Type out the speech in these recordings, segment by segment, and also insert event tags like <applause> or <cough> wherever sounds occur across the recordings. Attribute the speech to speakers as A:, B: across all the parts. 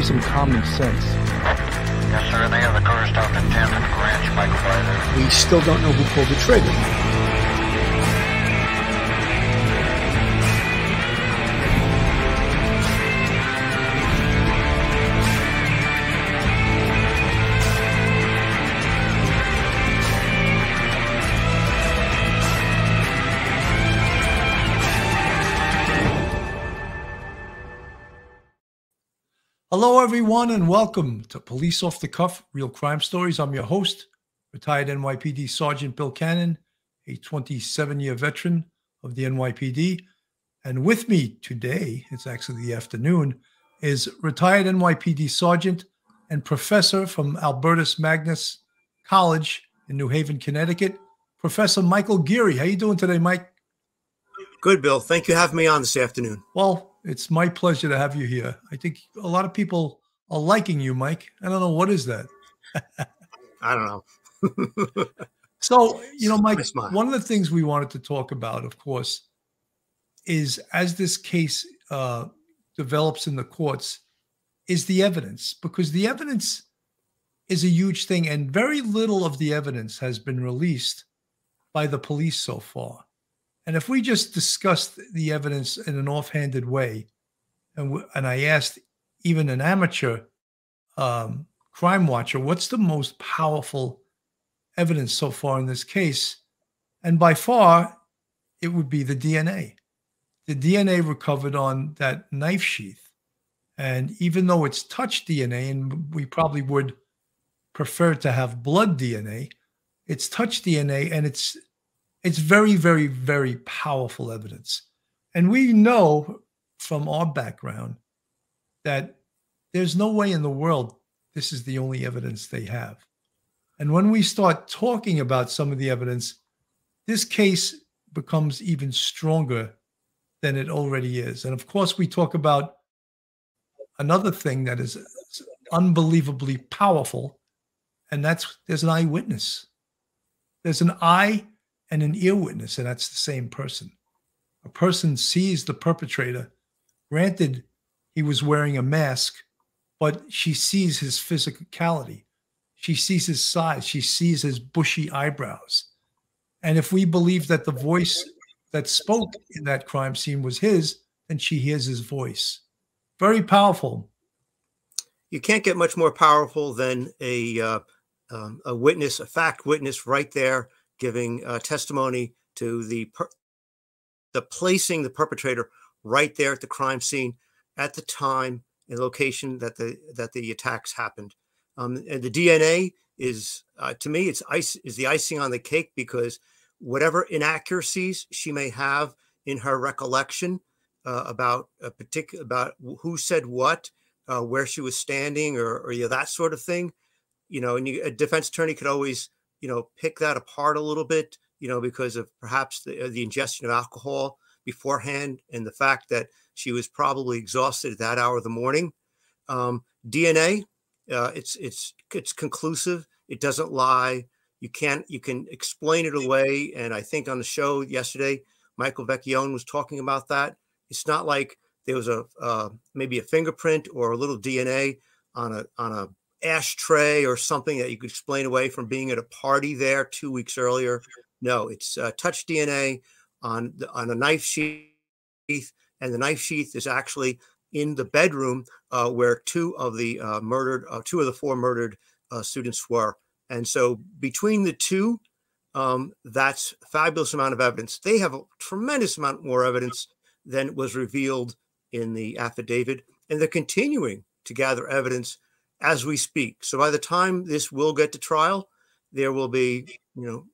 A: Be some common sense.
B: Yes, sir. They have the car stopped in 10th and Ranch, Michael.
C: We still don't know who pulled the trigger.
D: Hello, everyone, and welcome to Police Off the Cuff Real Crime Stories. I'm your host, retired NYPD Sergeant Bill Cannon, a 27 year veteran of the NYPD. And with me today, it's actually the afternoon, is retired NYPD Sergeant and professor from Albertus Magnus College in New Haven, Connecticut, Professor Michael Geary. How you doing today, Mike?
C: Good, Bill. Thank you for having me on this afternoon.
D: Well, it's my pleasure to have you here. I think a lot of people are liking you, Mike. I don't know what is that. <laughs>
C: I don't know. <laughs>
D: so, you know, Mike, one of the things we wanted to talk about, of course, is as this case uh, develops in the courts, is the evidence because the evidence is a huge thing, and very little of the evidence has been released by the police so far. And if we just discussed the evidence in an offhanded way, and w- and I asked even an amateur um, crime watcher, what's the most powerful evidence so far in this case? And by far, it would be the DNA. The DNA recovered on that knife sheath. And even though it's touch DNA, and we probably would prefer to have blood DNA, it's touch DNA and it's it's very, very, very powerful evidence. And we know from our background that there's no way in the world this is the only evidence they have. And when we start talking about some of the evidence, this case becomes even stronger than it already is. And of course, we talk about another thing that is unbelievably powerful, and that's there's an eyewitness. There's an eye and an ear witness, and that's the same person. A person sees the perpetrator. Granted, he was wearing a mask, but she sees his physicality. She sees his size. She sees his bushy eyebrows. And if we believe that the voice that spoke in that crime scene was his, then she hears his voice. Very powerful.
C: You can't get much more powerful than a uh, um, a witness, a fact witness, right there giving uh, testimony to the per- the placing the perpetrator right there at the crime scene at the time and location that the that the attacks happened. Um, and the DNA is uh, to me it's ice is the icing on the cake because whatever inaccuracies she may have in her recollection uh, about a particular about who said what, uh, where she was standing, or, or you know, that sort of thing, you know, and you, a defense attorney could always you know pick that apart a little bit, you know, because of perhaps the, uh, the ingestion of alcohol beforehand and the fact that she was probably exhausted at that hour of the morning. Um, DNA, uh, it's it's it's conclusive. It doesn't lie. You can't you can explain it away. And I think on the show yesterday, Michael Vecchione was talking about that. It's not like there was a uh, maybe a fingerprint or a little DNA on a on a ashtray or something that you could explain away from being at a party there two weeks earlier. No, it's uh, touch DNA on the, on a knife sheath, and the knife sheath is actually in the bedroom uh, where two of the uh, murdered, uh, two of the four murdered uh, students were. And so between the two, um, that's a fabulous amount of evidence. They have a tremendous amount more evidence than was revealed in the affidavit, and they're continuing to gather evidence as we speak. So by the time this will get to trial, there will be, you know,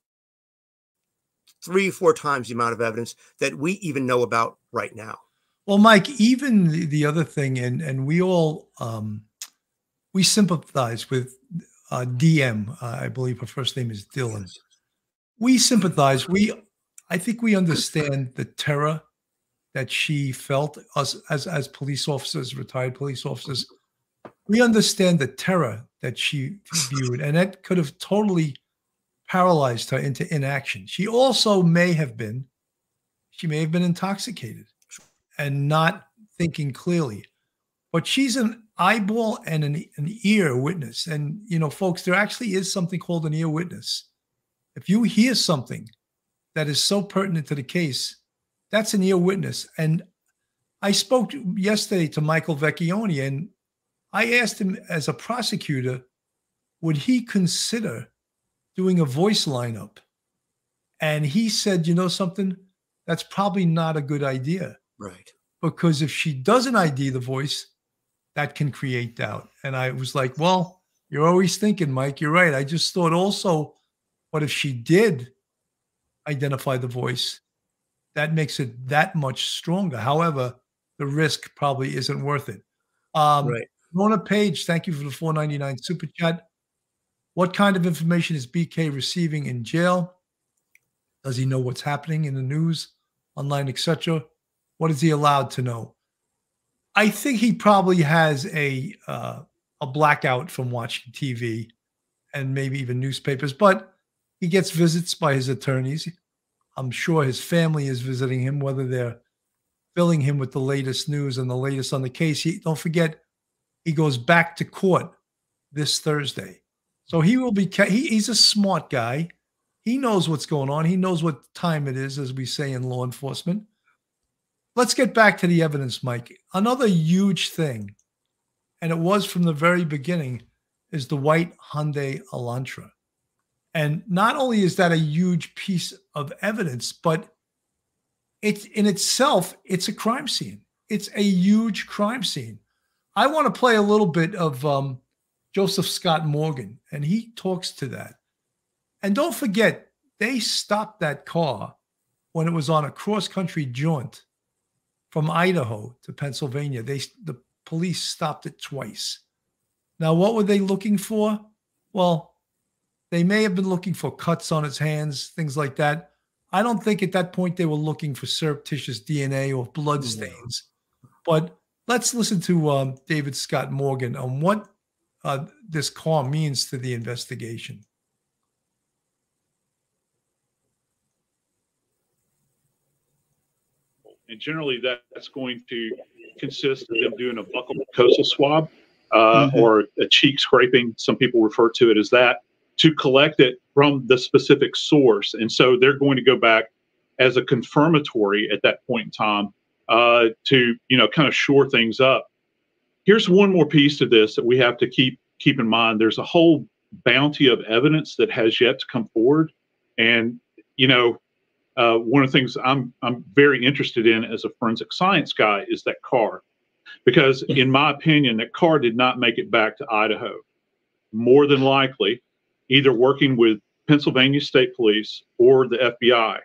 C: three, four times the amount of evidence that we even know about right now.
D: Well, Mike, even the, the other thing, and and we all um, we sympathize with uh, DM. Uh, I believe her first name is Dylan. We sympathize. We, I think, we understand the terror that she felt us as as police officers, retired police officers. We understand the terror that she viewed, and that could have totally paralyzed her into inaction. She also may have been, she may have been intoxicated and not thinking clearly. but she's an eyeball and an, an ear witness. And, you know, folks, there actually is something called an ear witness. If you hear something that is so pertinent to the case, that's an ear witness. And I spoke yesterday to Michael Vecchione, and I asked him as a prosecutor, would he consider doing a voice lineup? And he said, you know something? That's probably not a good idea.
C: Right.
D: Because if she doesn't ID the voice, that can create doubt. And I was like, well, you're always thinking, Mike, you're right. I just thought also, what if she did identify the voice? That makes it that much stronger. However, the risk probably isn't worth it. Um,
C: Right.
D: Mona Page, thank you for the 499 super chat. What kind of information is BK receiving in jail? Does he know what's happening in the news, online, etc.? What is he allowed to know? I think he probably has a uh, a blackout from watching TV and maybe even newspapers, but he gets visits by his attorneys. I'm sure his family is visiting him, whether they're filling him with the latest news and the latest on the case. He, don't forget, he goes back to court this Thursday. So he will be, he, he's a smart guy. He knows what's going on. He knows what time it is, as we say in law enforcement. Let's get back to the evidence, Mike. Another huge thing, and it was from the very beginning, is the white Hyundai Elantra. And not only is that a huge piece of evidence, but it's in itself, it's a crime scene. It's a huge crime scene. I want to play a little bit of um, Joseph Scott Morgan, and he talks to that. And don't forget, they stopped that car when it was on a cross country jaunt from Idaho to Pennsylvania. They the police stopped it twice. Now, what were they looking for? Well, they may have been looking for cuts on his hands, things like that. I don't think at that point they were looking for surreptitious DNA or blood stains. But let's listen to um, David Scott Morgan on what uh, this call means to the investigation.
E: and generally that, that's going to consist of them doing a buccal mucosal swab uh, or a cheek scraping. Some people refer to it as that to collect it from the specific source, and so they're going to go back as a confirmatory at that point in time uh, to you know kind of shore things up. Here's one more piece to this that we have to keep keep in mind. There's a whole bounty of evidence that has yet to come forward, and you know uh, one of the things I'm I'm very interested in as a forensic science guy is that car, because in my opinion, that car did not make it back to Idaho. More than likely, either working with Pennsylvania State Police or the FBI,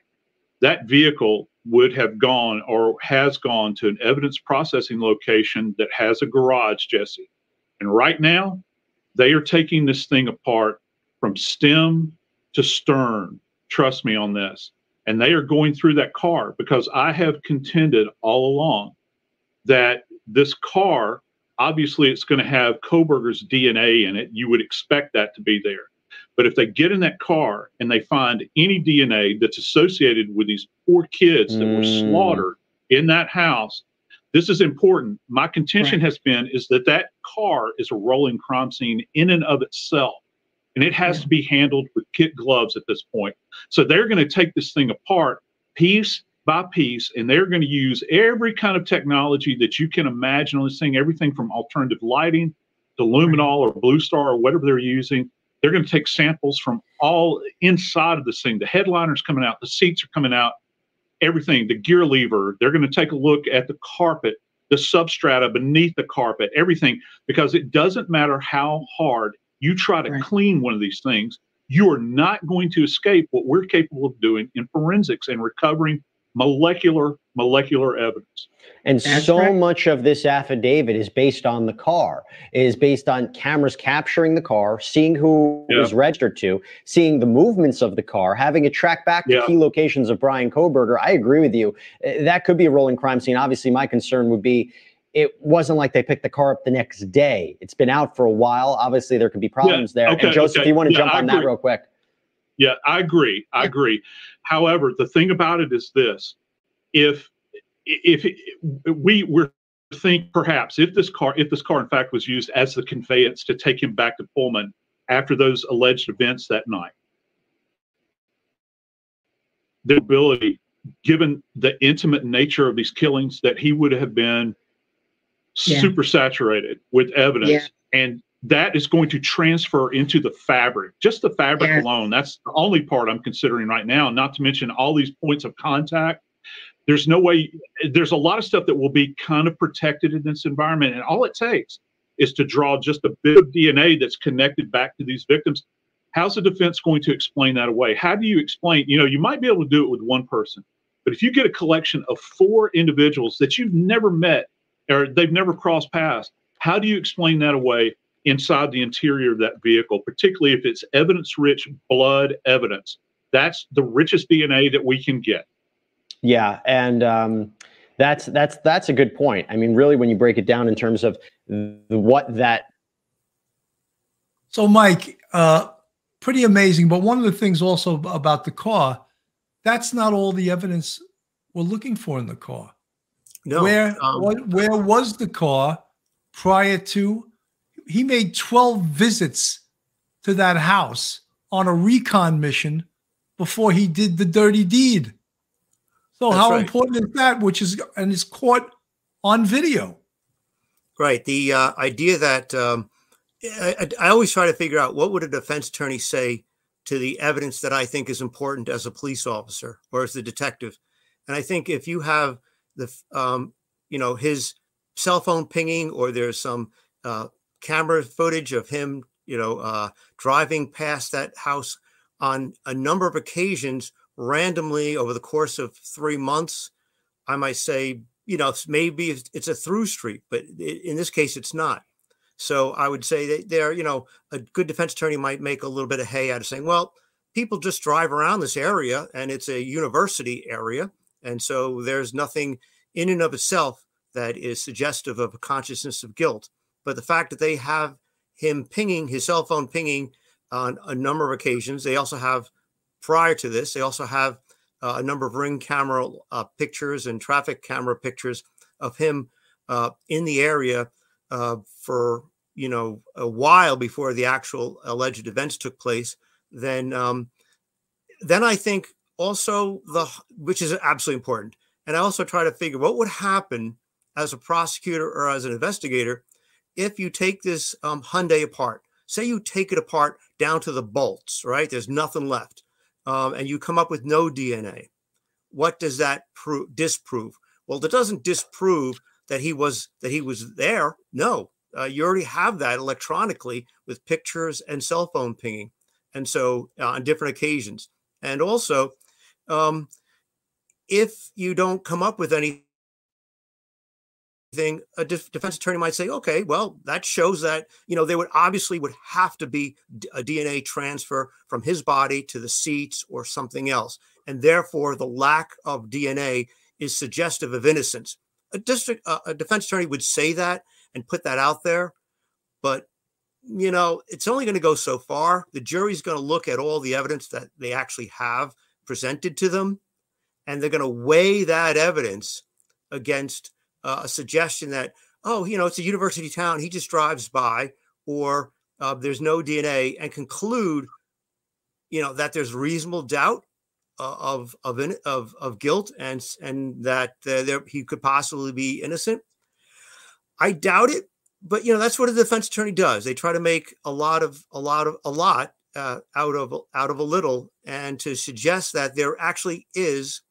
E: that vehicle would have gone or has gone to an evidence processing location that has a garage, Jesse. And right now, they are taking this thing apart from stem to stern. Trust me on this and they are going through that car because I have contended all along that this car, obviously, it's going to have Kohberger's DNA in it. You would expect that to be there. But if they get in that car and they find any DNA that's associated with these poor kids that were
F: Mm.
E: slaughtered in that house, this is important. My contention has been is that that car is a rolling crime scene in and of itself, and it has to be handled with kit gloves at this point. So they're going to take this thing apart piece by piece, and they're going to use every kind of technology that you can imagine on this thing, everything from alternative lighting to luminol or Bluestar or whatever they're using. They're going to take samples from all inside of this thing. The headliner's coming out, the seats are coming out, everything, the gear lever. They're going to take a look at the carpet, the substrata beneath the carpet, everything, because it doesn't matter how hard you try to
F: Right.
E: clean one of these things, you are not going to escape what we're capable of doing in forensics and recovering molecular molecular evidence.
F: And
G: That's
F: so
G: correct.
F: much of this affidavit is based on the car, is based on cameras capturing the car, seeing who
E: Yeah.
F: was registered to, seeing the movements of the car, having it track back to
E: Yeah.
F: key locations of Bryan Kohberger. I agree with you. Uh, That could be a rolling crime scene. Obviously, my concern would be it wasn't like they picked the car up the next day. It's been out for a while. Obviously, there could be problems there.
E: okay,
F: and Joseph,
E: okay.
F: you want to
E: Yeah,
F: jump
E: I
F: on that real quick?
E: Yeah, I agree. I agree. However, the thing about it is this: if if we we're think perhaps if this car, if this car in fact was used as the conveyance to take him back to Pullman after those alleged events that night, the ability, given the intimate nature of these killings, that he would have been
G: Yeah.
E: super saturated with evidence,
G: Yeah.
E: and that is going to transfer into the fabric, just the fabric
G: Yeah.
E: alone. That's the only part I'm considering right now. Not to mention all these points of contact. There's no way. There's a lot of stuff that will be kind of protected in this environment, and all it takes is to draw just a bit of DNA that's connected back to these victims. How's the defense going to explain that away? How do you explain? You know, you might be able to do it with one person, but if you get a collection of four individuals that you've never met or they've never crossed paths, how do you explain that away inside the interior of that vehicle, particularly if it's evidence rich blood evidence? That's the richest DNA that we can get.
F: Yeah, and um, that's that's that's a good point. I mean, really, when you break it down in terms of th- what that
D: So, Mike, uh, pretty amazing. But one of the things also about the car, that's not all the evidence we're looking for in the car.
C: No,
D: where
C: um,
D: what, where was the car prior to? He made twelve visits to that house on a recon mission before he did the dirty deed. So,
C: That's
D: how
C: right.
D: important is that? Which is and is caught on video.
C: Right. The uh, idea that um, I, I I always try to figure out what would a defense attorney say to the evidence that I think is important as a police officer or as the detective. And I think if you have the, um, you know, his cell phone pinging or there's some uh, camera footage of him, you know, uh, driving past that house on a number of occasions randomly over the course of three months, I might say, you know, maybe it's, a through street, but in this case, it's not. So I would say that there, you know, a good defense attorney might make a little bit of hay out of saying, well, people just drive around this area and it's a university area. And so there's nothing in and of itself that is suggestive of a consciousness of guilt. But the fact that they have him pinging, his cell phone pinging on a number of occasions, they also have prior to this, they also have uh, a number of ring camera uh, pictures and traffic camera pictures of him uh, in the area uh, for you know a while before the actual alleged events took place. Then, um, then I think also the which is absolutely important, and I also try to figure what would happen as a prosecutor or as an investigator if you take this um, Hyundai apart. Say you take it apart down to the bolts, right? There's nothing left um, and you come up with no DNA, what does that prove, disprove? Well, that doesn't disprove that he was that he was there. No, uh, you already have that electronically with pictures and cell phone pinging, and so uh, on different occasions. And also, um, if you don't come up with any thing, a def- defense attorney might say, okay, well, that shows that, you know, they would obviously would have to be a DNA transfer from his body to the seats or something else. And therefore, the lack of DNA is suggestive of innocence. A district, uh, a defense attorney would say that and put that out there, but you know, it's only going to go so far. The jury's going to look at all the evidence that they actually have presented to them, and they're going to weigh that evidence against uh, a suggestion that, oh, you know, it's a university town. He just drives by, or uh, there's no DNA, and conclude, you know, that there's reasonable doubt uh, of of of of guilt, and and that there he could possibly be innocent. I doubt it, but you know, that's what a defense attorney does. They try to make a lot of a lot of a lot uh, out of out of a little, and to suggest that there actually is,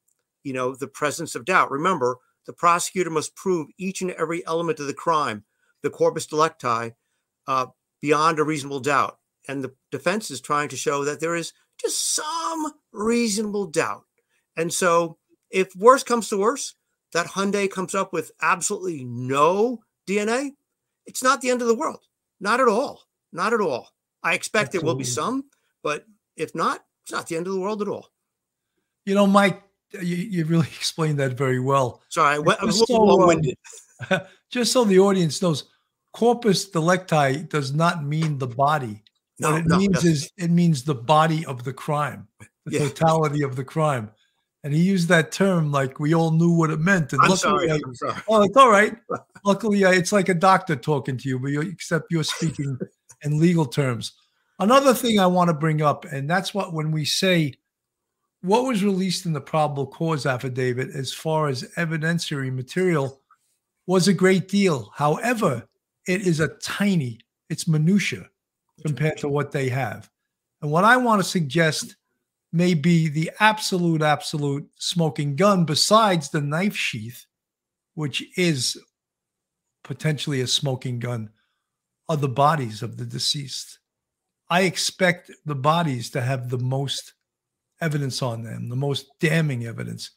C: you know, the presence of doubt. Remember, the prosecutor must prove each and every element of the crime, the corpus delicti, uh, beyond a reasonable doubt. And the defense is trying to show that there is just some reasonable doubt. And so, if worse comes to worse, that Hyundai comes up with absolutely no DNA, it's not the end of the world. Not at all. Not at all. I expect there will be some, but if not, it's not the end of the world at all.
D: You know, Mike, you, you really <laughs> explained that very well.
C: Sorry, I, was a
D: So,
C: little
D: um,
C: long winded. <laughs>
D: Just so the audience knows, corpus delicti does not mean the body.
C: No,
D: what it
C: no,
D: means
C: no.
D: is it means the body of the crime, the
C: Yeah.
D: totality of the crime. And he used that term like we all knew what it meant. And
C: I'm
D: luckily,
C: sorry.
D: I-
C: I'm sorry.
D: oh, it's all right. <laughs> Luckily, uh, it's like a doctor talking to you, but you except you're speaking in legal terms. Another thing I want to bring up, and that's what when we say what was released in the probable cause affidavit as far as evidentiary material was a great deal. However, it is a tiny, it's minutia compared to what they have. And what I want to suggest may be the absolute, absolute smoking gun, besides the knife sheath, which is potentially a smoking gun, are the bodies of the deceased. I expect the bodies to have the most evidence on them, the most damning evidence,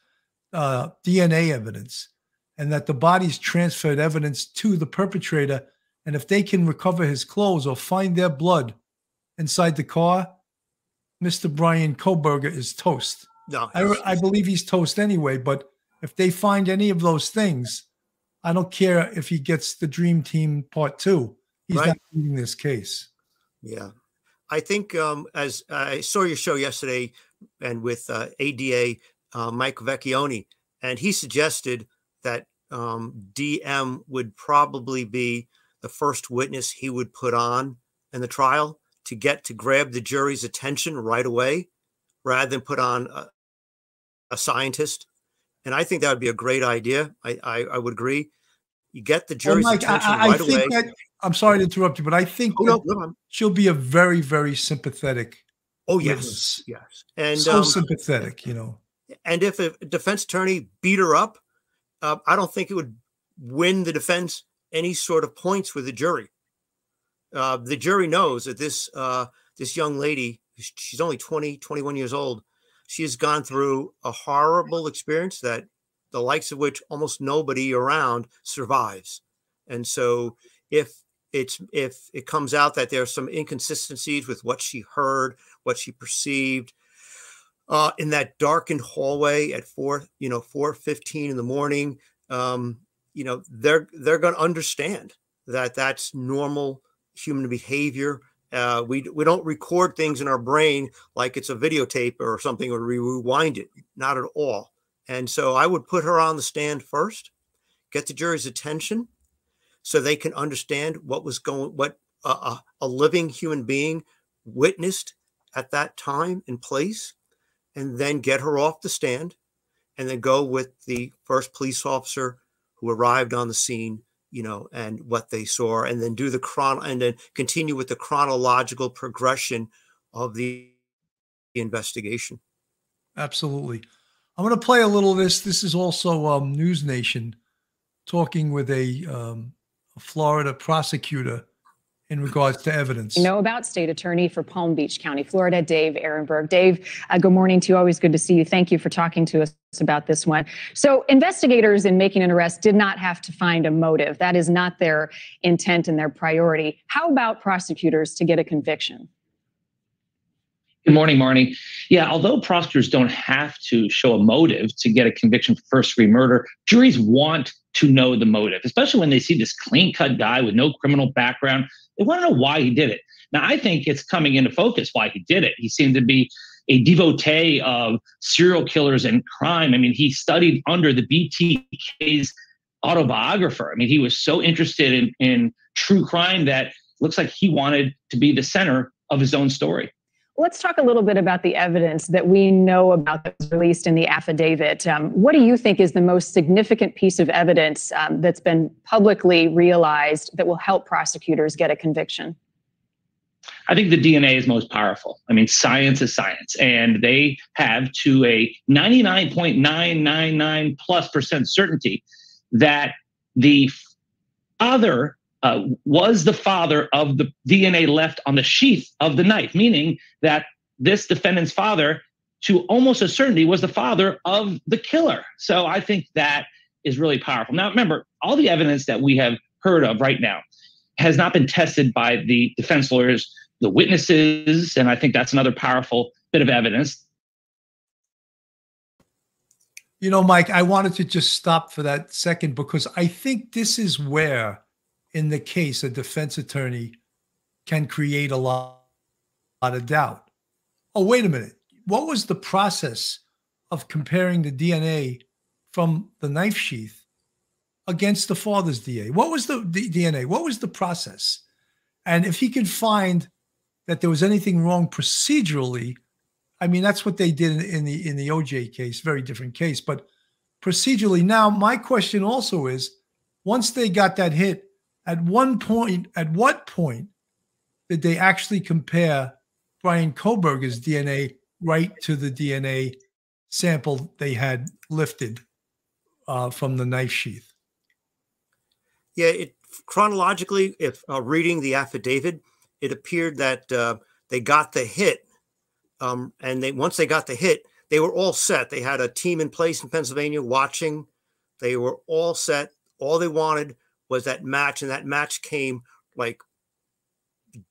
D: uh, DNA evidence, and that the bodies transferred evidence to the perpetrator. And if they can recover his clothes or find their blood inside the car, Mr. Bryan Kohberger is toast.
C: No,
D: I, I believe he's toast anyway, but if they find any of those things, I don't care if he gets the dream team part two. He's
C: Right.
D: not leaving this case.
C: Yeah. I think um, as I saw your show yesterday and with uh, ADA uh, Mike Vecchione, and he suggested that um, DM would probably be the first witness he would put on in the trial to get to grab the jury's attention right away rather than put on a, a scientist. And I think that would be a great idea. I, I, I would agree. You get the
D: Oh,
C: jury's
D: Mike, I,
C: attention
D: I- I
C: right away.
D: think that I'm sorry to interrupt you, but I think
C: oh, no,
D: she'll be a very, very sympathetic.
C: oh yes,
D: witness.
C: yes. And
D: so
C: um,
D: sympathetic, you know.
C: And if a defense attorney beat her up, uh, I don't think it would win the defense any sort of points with the jury. Uh, the jury knows that this uh, this young lady, she's only 20, 21 years old. She has gone through a horrible experience that the likes of which almost nobody around survives. And so if it's if it comes out that there are some inconsistencies with what she heard, what she perceived, uh, in that darkened hallway at four, you know, four fifteen in the morning, um, you know, they're they're going to understand that that's normal human behavior. Uh, we we don't record things in our brain like it's a videotape or something, or we rewind it. Not at all. And so I would put her on the stand first, get the jury's attention, so they can understand what was going, what a, living human being witnessed at that time and place and then get her off the stand and then go with the first police officer who arrived on the scene you know and what they saw and then do the chron and then continue with the chronological progression of the investigation
D: Absolutely. I'm going to play a little of this. This is also um, News Nation talking with a, um, a Florida prosecutor in regards to evidence.
G: Know about State Attorney for Palm Beach County, Florida, Dave Aronberg. Dave, uh, good morning to you. Always good to see you. Thank you for talking to us about this one. So, investigators in making an arrest did not have to find a motive. That is not their intent and their priority. How about prosecutors to get a conviction?
H: Good morning, Marnie. Yeah, although prosecutors don't have to show a motive to get a conviction for first degree murder, juries want to know the motive, especially when they see this clean cut guy with no criminal background. They want to know why he did it. Now, I think it's coming into focus why he did it. He seemed to be a devotee of serial killers and crime. I mean, he studied under the BTK's autobiographer. I mean, he was so interested in, in true crime that looks like he wanted to be the center of his own story.
G: Let's talk a little bit about the evidence that we know about that was released in the affidavit. Um, what do you think is the most significant piece of evidence um, that's been publicly realized that will help prosecutors get a conviction?
H: I think the DNA is most powerful. I mean, science is science, and they have to a 99.999 plus percent certainty that the father uh, was the father of the DNA left on the sheath of the knife, meaning that this defendant's father, to almost a certainty, was the father of the killer. So I think that is really powerful. Now, remember, all the evidence that we have heard of right now has not been tested by the defense lawyers, the witnesses, and I think that's another powerful bit of evidence.
D: You know, Mike, I wanted to just stop for that second because I think this is where, in the case, a defense attorney can create a lot, lot of doubt. Oh, wait a minute. What was the process of comparing the DNA from the knife sheath against the father's DNA? What was the, the DNA? What was the process? And if he could find that there was anything wrong procedurally, I mean, that's what they did in the in the OJ case, very different case. But procedurally, now my question also is, once they got that hit, at one point, at what point did they actually compare Bryan Kohberger's DNA right to the DNA sample they had lifted uh, from the knife sheath?
C: Yeah, it chronologically, if uh, reading the affidavit, it appeared that uh, they got the hit, um, and they once they got the hit, they were all set. They had a team in place in Pennsylvania watching. They were all set. All they wanted was that match, and that match came like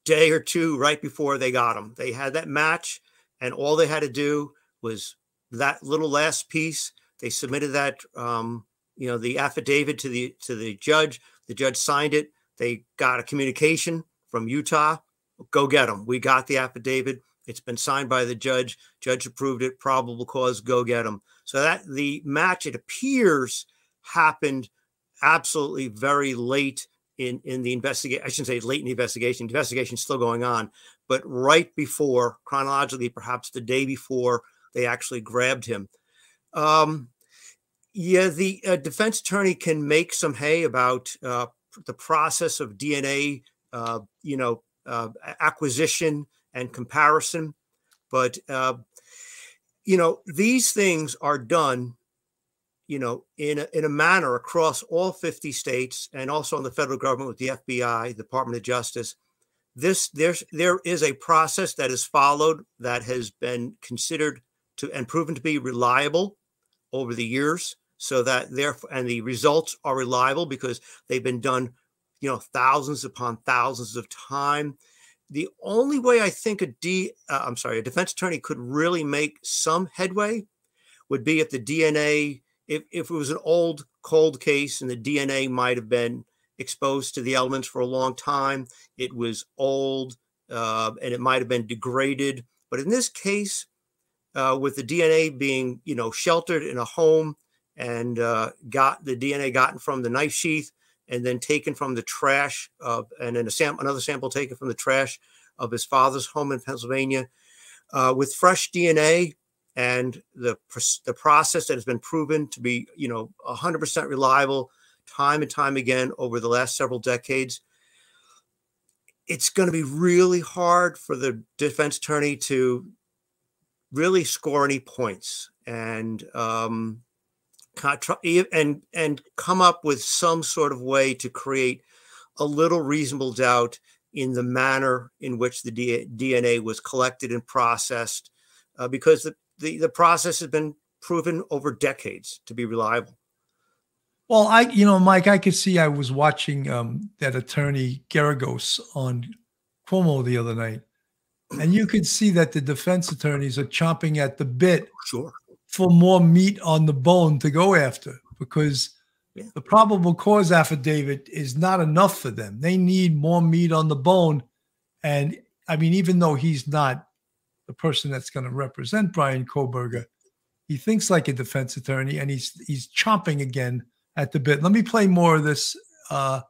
C: day or two right before they got them. They had that match, and all they had to do was that little last piece. They submitted that, um, you know, the affidavit to the to the judge. The judge signed it. They got a communication from Utah. Go get them. We got the affidavit. It's been signed by the judge. Judge approved it. Probable cause. Go get them. So that the match, it appears, happened absolutely very late in in the investigation. I shouldn't say late in the investigation. Investigation is still going on, but right before, chronologically, perhaps the day before they actually grabbed him. Um, yeah, the uh, defense attorney can make some hay about uh, the process of DNA, uh, you know, uh, acquisition and comparison, but uh, you know these things are done you know, in a, in a manner across all 50 states and also in the federal government with the FBI, Department of Justice. This there's there is a process that is followed that has been considered to and proven to be reliable over the years, so that therefore and the results are reliable because they've been done, you know, thousands upon thousands of time. The only way I think a D, uh, I'm sorry, a defense attorney could really make some headway would be if the DNA if, if it was an old cold case and the DNA might have been exposed to the elements for a long time, it was old uh, and it might have been degraded. But in this case, uh, with the DNA being, you know, sheltered in a home and uh, got the DNA gotten from the knife sheath and then taken from the trash of, and then sam- another sample taken from the trash of his father's home in Pennsylvania. Uh, with fresh DNA, and the the process that has been proven to be you know 100% reliable time and time again over the last several decades it's going to be really hard for the defense attorney to really score any points and um, and and come up with some sort of way to create a little reasonable doubt in the manner in which the DNA was collected and processed, uh, because the, the, the process has been proven over decades to be reliable.
D: Well, I, you know, Mike, I could see I was watching um, that attorney Geragos on Cuomo the other night, and you could see that the defense attorneys are chomping at the bit
C: sure.
D: for more meat on the bone to go after because yeah. the probable cause affidavit is not enough for them. They need more meat on the bone. And I mean, even though he's not the person that's going to represent Bryan Kohberger. He thinks like a defense attorney, and he's he's chomping again at the bit. Let me play more of this uh,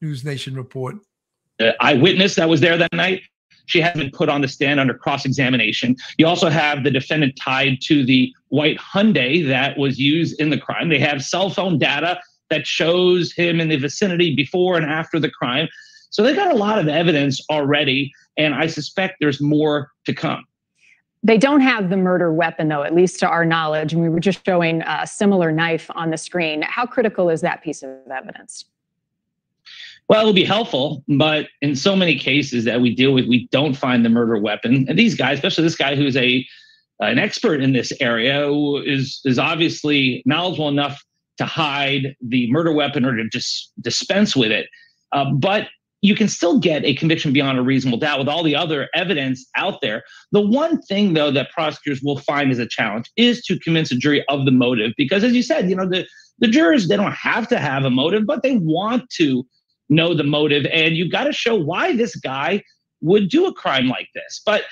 D: News Nation report.
H: Uh, eyewitness that was there that night. She has been put on the stand under cross examination. You also have the defendant tied to the white Hyundai that was used in the crime. They have cell phone data that shows him in the vicinity before and after the crime. So they got a lot of evidence already, and I suspect there's more to come.
G: They don't have the murder weapon, though, at least to our knowledge. And we were just showing a similar knife on the screen. How critical is that piece of evidence?
H: Well, it'll be helpful, but in so many cases that we deal with, we don't find the murder weapon. And these guys, especially this guy who's a an expert in this area, is is obviously knowledgeable enough to hide the murder weapon or to just dispense with it. Uh, but you can still get a conviction beyond a reasonable doubt with all the other evidence out there. The one thing, though, that prosecutors will find as a challenge is to convince a jury of the motive, because as you said, you know, the, the jurors, they don't have to have a motive, but they want to know the motive. And you've got to show why this guy would do a crime like this. But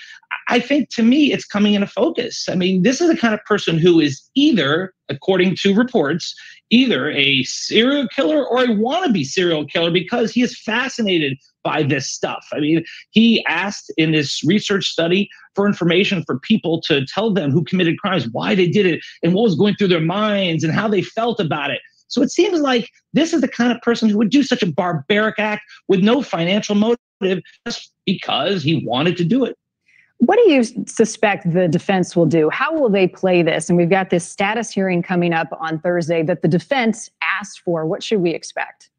H: I think to me, it's coming into focus. I mean, this is the kind of person who is either, according to reports, either a serial killer or a wannabe serial killer because he is fascinated by this stuff. I mean, he asked in this research study for information for people to tell them who committed crimes, why they did it, and what was going through their minds and how they felt about it. So it seems like this is the kind of person who would do such a barbaric act with no financial motive just because he wanted to do it.
G: What do you suspect the defense will do? How will they play this? And we've got this status hearing coming up on Thursday that the defense asked for. What should we expect?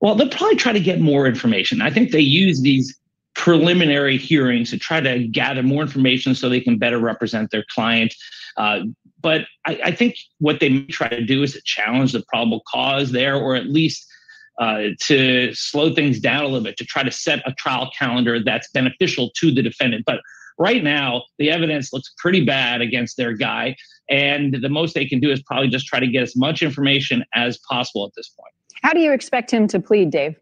H: Well, they'll probably try to get more information. I think they use these preliminary hearings to try to gather more information so they can better represent their client. Uh, but I, I, think what they may try to do is to challenge the probable cause there, or at least uh, to slow things down a little bit, to try to set a trial calendar that's beneficial to the defendant. But right now, the evidence looks pretty bad against their guy. And the most they can do is probably just try to get as much information as possible at this point.
G: How do you expect him to plead, Dave?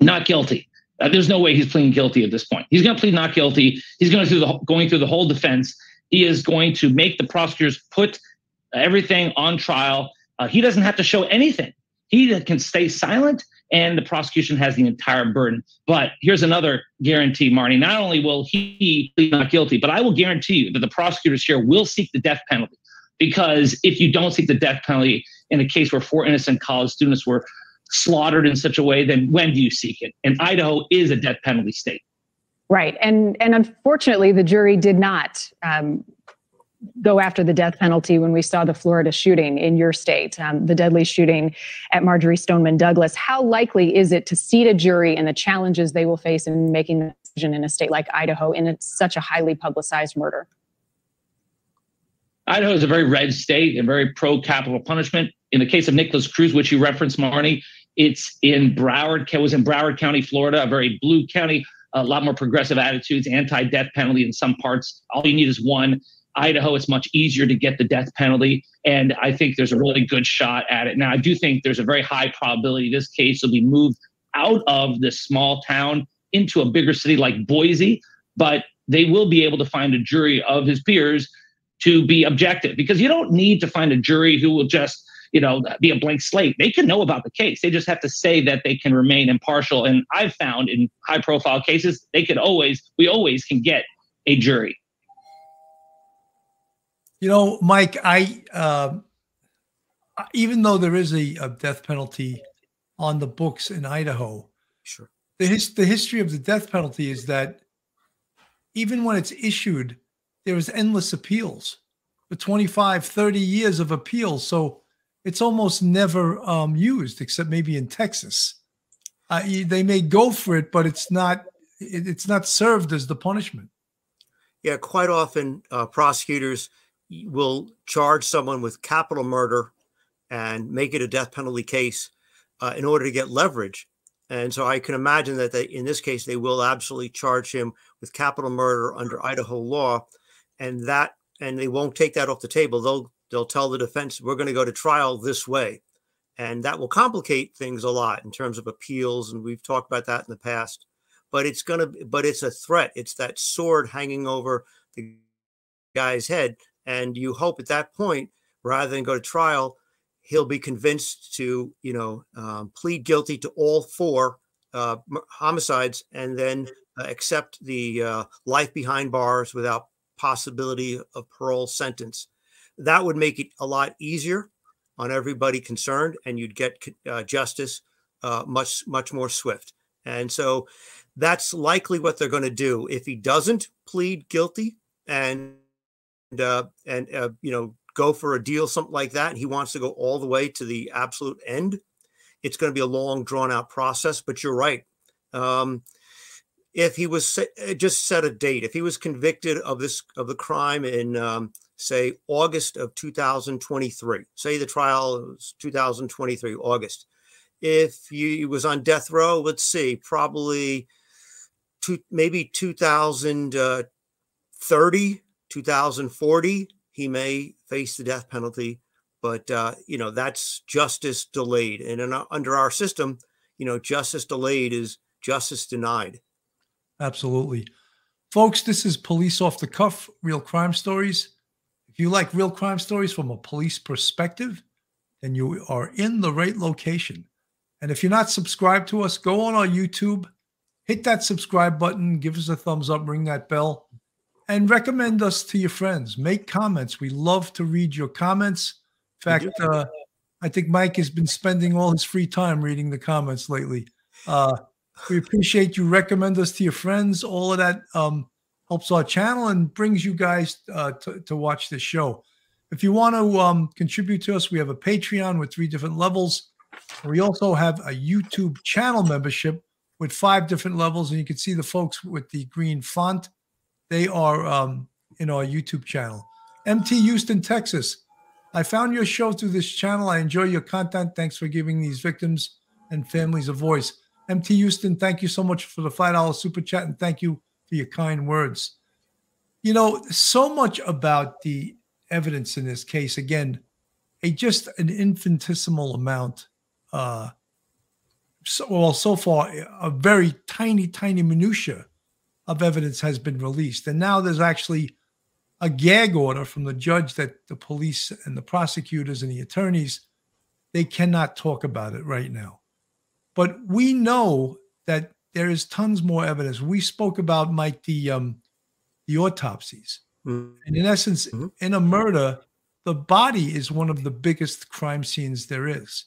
H: Not guilty. Uh, there's no way he's pleading guilty at this point. He's going to plead not guilty. He's going through the going through the whole defense. He is going to make the prosecutors put everything on trial. Uh, he doesn't have to show anything. He can stay silent, and the prosecution has the entire burden. But here's another guarantee, Marnie. Not only will he plead not guilty, but I will guarantee you that the prosecutors here will seek the death penalty. Because if you don't seek the death penalty in a case where four innocent college students were slaughtered in such a way, then when do you seek it? And Idaho is a death penalty state.
G: Right, and and unfortunately, the jury did not um, go after the death penalty when we saw the Florida shooting in your state, um, the deadly shooting at Marjory Stoneman Douglas. How likely is it to seat a jury and the challenges they will face in making the decision in a state like Idaho in such a highly publicized murder?
H: Idaho is a very red state and very pro capital punishment. In the case of Nikolas Cruz, which you referenced, Marnie, it's in Broward, it was in Broward County, Florida, a very blue county, a lot more progressive attitudes, anti death penalty in some parts. All you need is one. Idaho, it's much easier to get the death penalty. And I think there's a really good shot at it. Now, I do think there's a very high probability this case will be moved out of this small town into a bigger city like Boise, but they will be able to find a jury of his peers to be objective because you don't need to find a jury who will just you know be a blank slate they can know about the case they just have to say that they can remain impartial and i've found in high profile cases they could always we always can get a jury
D: you know mike i uh, even though there is a, a, death penalty on the books in idaho
C: sure.
D: the, his, the history of the death penalty is that even when it's issued there is endless appeals for 25 30 years of appeals. So it's almost never um, used except maybe in texas. Uh, they may go for it but it's not it, it's not served as the punishment.
C: Yeah quite often uh, prosecutors will charge someone with capital murder and make it a death penalty case uh, in order to get leverage and so I can imagine that they, in this case, they will absolutely charge him with capital murder under Idaho law and that and they won't take that off the table. They'll they'll tell the defense we're going to go to trial this way, and that will complicate things a lot in terms of appeals. And we've talked about that in the past. But it's gonna but it's a threat. It's that sword hanging over the guy's head, and you hope at that point, rather than go to trial, he'll be convinced to you know um, plead guilty to all four uh, homicides and then uh, accept the uh, life behind bars without possibility of parole sentence. That would make it a lot easier on everybody concerned, and you'd get uh, justice uh, much much more swift. And so that's likely what they're going to do. If he doesn't plead guilty and uh, and uh, you know go for a deal, something like that, and he wants to go all the way to the absolute end, it's going to be a long, drawn out process. But you're right. Um, if he was uh, just set a date, if he was convicted of this of the crime in um, say August of 2023, say the trial was 2023 August, if he was on death row, let's see, probably two, maybe 2030, 2040, he may face the death penalty. But uh, you know that's justice delayed, and in, under our system, you know justice delayed is justice denied.
D: Absolutely. Folks, this is Police Off the Cuff, Real Crime Stories. If you like real crime stories from a police perspective, then you are in the right location. And if you're not subscribed to us, go on our YouTube, hit that subscribe button, give us a thumbs up, ring that bell, and recommend us to your friends. Make comments. We love to read your comments. In fact, uh, I think Mike has been spending all his free time reading the comments lately. Uh, we appreciate you recommend us to your friends. All of that um, helps our channel and brings you guys uh, to, to watch this show. If you want to um, contribute to us, we have a Patreon with three different levels. We also have a YouTube channel membership with five different levels, and you can see the folks with the green font. They are um, in our YouTube channel. MT Houston, Texas. I found your show through this channel. I enjoy your content. Thanks for giving these victims and families a voice. MT Houston, thank you so much for the $5 super chat and thank you for your kind words. You know, so much about the evidence in this case. Again, a just an infinitesimal amount. Uh, so, well, so far, a very tiny, tiny minutia of evidence has been released, and now there's actually a gag order from the judge that the police and the prosecutors and the attorneys they cannot talk about it right now. But we know that there is tons more evidence. We spoke about Mike the um, the autopsies, mm-hmm. and in essence, mm-hmm. in a murder, the body is one of the biggest crime scenes there is,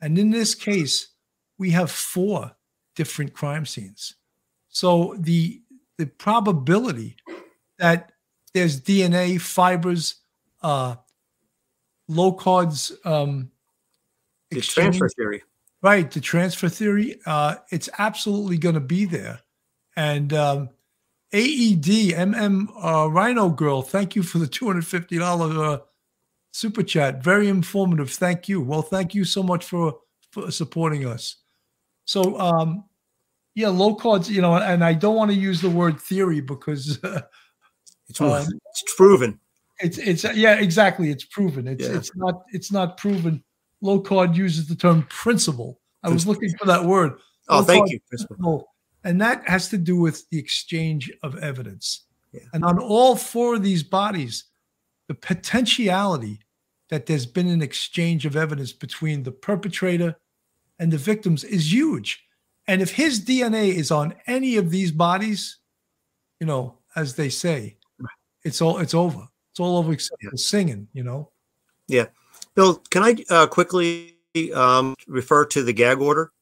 D: and in this case, we have four different crime scenes. So the the probability that there's DNA fibers, uh, Locard's um,
C: the transfer theory.
D: Right, the transfer theory. Uh, it's absolutely going to be there. And um, AED, MM uh, Rhino Girl, thank you for the $250 uh, super chat. Very informative. Thank you. Well, thank you so much for, for supporting us. So, um, yeah, Locard's, you know, and I don't want to use the word theory because <laughs>
C: it's, um, it's proven.
D: It's, it's, yeah, exactly. It's proven. It's, yeah. it's not, it's not proven Locard uses the term principle. I was looking for that word.
C: Oh, thank you. Principle.
D: And that has to do with the exchange of evidence. Yeah. And on all four of these bodies, the potentiality that there's been an exchange of evidence between the perpetrator and the victims is huge. And if his DNA is on any of these bodies, you know, as they say, it's all it's over. It's all over except yeah. singing, you know.
C: Yeah. Bill, can I uh, quickly um, refer to the gag order?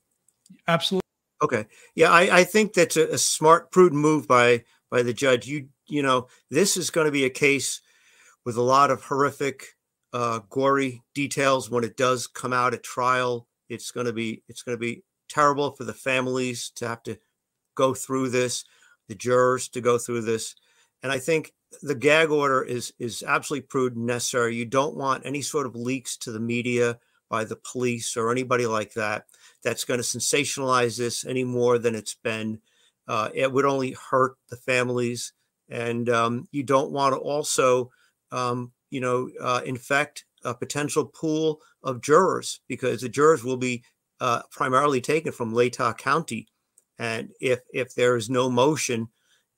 D: Absolutely.
C: Okay. Yeah, I, I think that's a, a, smart, prudent move by by the judge. You you know, this is going to be a case with a lot of horrific, uh, gory details when it does come out at trial. It's going to be it's going to be terrible for the families to have to go through this, the jurors to go through this, and I think the gag order is is absolutely prudent necessary. You don't want any sort of leaks to the media by the police or anybody like that that's going to sensationalize this any more than it's been. Uh, it would only hurt the families, and um, you don't want to also, um, you know, uh, infect a potential pool of jurors because the jurors will be uh, primarily taken from Latah County, and if if there is no motion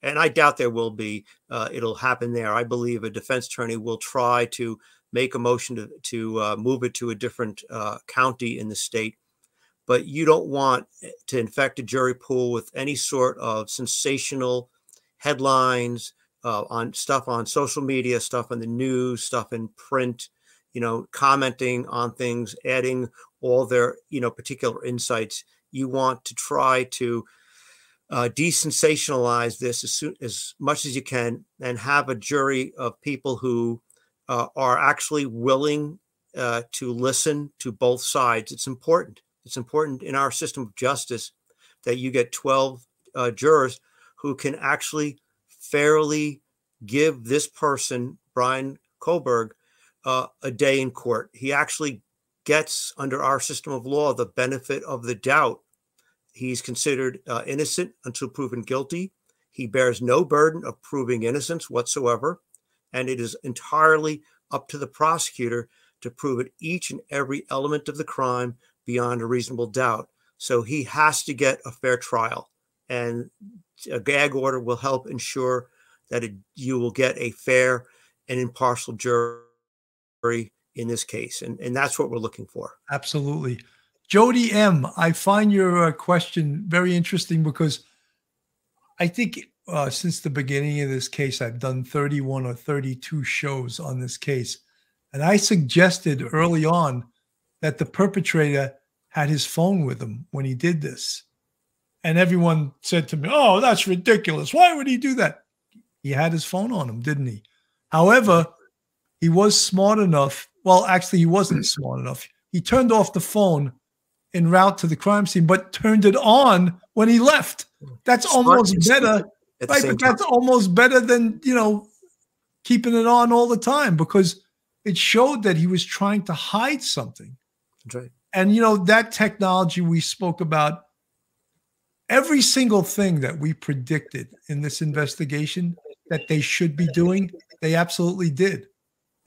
C: and I doubt there will be. Uh, it'll happen there. I believe a defense attorney will try to make a motion to to uh, move it to a different uh, county in the state. But you don't want eh, to infect a jury pool with any sort of sensational headlines uh, on stuff on social media, stuff in the news, stuff in print. You know, commenting on things, adding all their you know particular insights. You want to try to uh, desensationalize this as, soon, as much as you can and have a jury of people who uh, are actually willing uh, to listen to both sides. It's important. It's important in our system of justice that you get 12 uh, jurors who can actually fairly give this person, Bryan Kohberger, uh, a day in court. He actually gets, under our system of law, the benefit of the doubt He's considered uh, innocent until proven guilty. He bears no burden of proving innocence whatsoever. And it is entirely up to the prosecutor to prove it each and every element of the crime beyond a reasonable doubt. So he has to get a fair trial. and a gag order will help ensure that it, you will get a fair and impartial jury in this case. And, and that's what we're looking for.
D: Absolutely. Jody M., I find your uh, question very interesting because I think uh, since the beginning of this case, I've done 31 or 32 shows on this case. And I suggested early on that the perpetrator had his phone with him when he did this. And everyone said to me, Oh, that's ridiculous. Why would he do that? He had his phone on him, didn't he? However, he was smart enough. Well, actually, he wasn't smart enough. He turned off the phone en route to the crime scene, but turned it on when he left. That's smart almost better. Right, but that's almost better than, you know, keeping it on all the time because it showed that he was trying to hide something.
C: That's right.
D: And, you know, that technology we spoke about, every single thing that we predicted in this investigation that they should be doing, they absolutely did.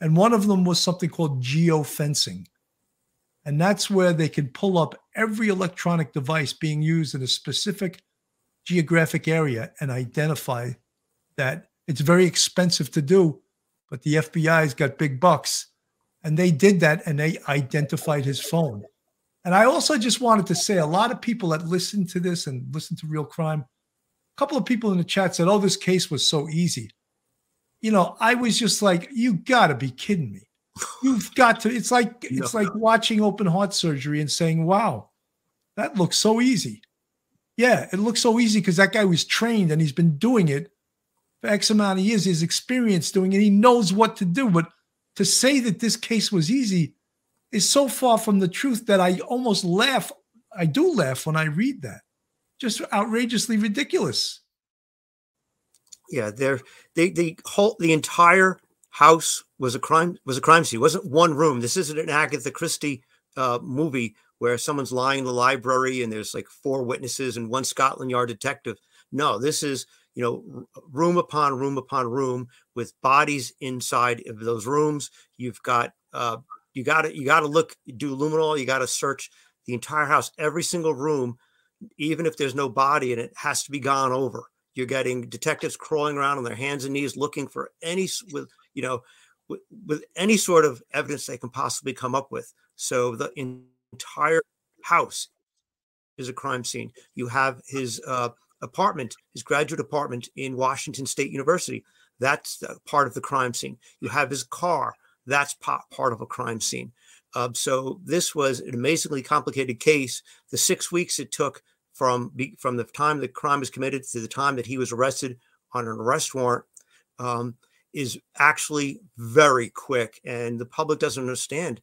D: And one of them was something called geofencing. And that's where they can pull up every electronic device being used in a specific geographic area and identify that it's very expensive to do, but the FBI's got big bucks. And they did that and they identified his phone. And I also just wanted to say a lot of people that listen to this and listen to Real Crime, a couple of people in the chat said, Oh, this case was so easy. You know, I was just like, You got to be kidding me. You've got to, it's like, <laughs> it's like watching open heart surgery and saying, Wow, that looks so easy. Yeah, it looks so easy because that guy was trained and he's been doing it for X amount of years. He's experienced doing it, he knows what to do. But to say that this case was easy is so far from the truth that I almost laugh. I do laugh when I read that. Just outrageously ridiculous.
C: Yeah, there they the whole the entire house was a crime was a crime scene. It wasn't one room. This isn't an Agatha Christie uh, movie where someone's lying in the library and there's like four witnesses and one Scotland Yard detective. No, this is you know room upon room upon room with bodies inside of those rooms. You've got uh, you got to you got to look do luminol. You got to search the entire house, every single room, even if there's no body in it, has to be gone over. You're getting detectives crawling around on their hands and knees looking for any with you know with, with any sort of evidence they can possibly come up with. So the entire house is a crime scene. You have his uh, apartment, his graduate apartment in Washington State University. That's part of the crime scene. You have his car. That's part of a crime scene. Uh, so this was an amazingly complicated case. The six weeks it took from from the time the crime was committed to the time that he was arrested on an arrest warrant um, is actually very quick, and the public doesn't understand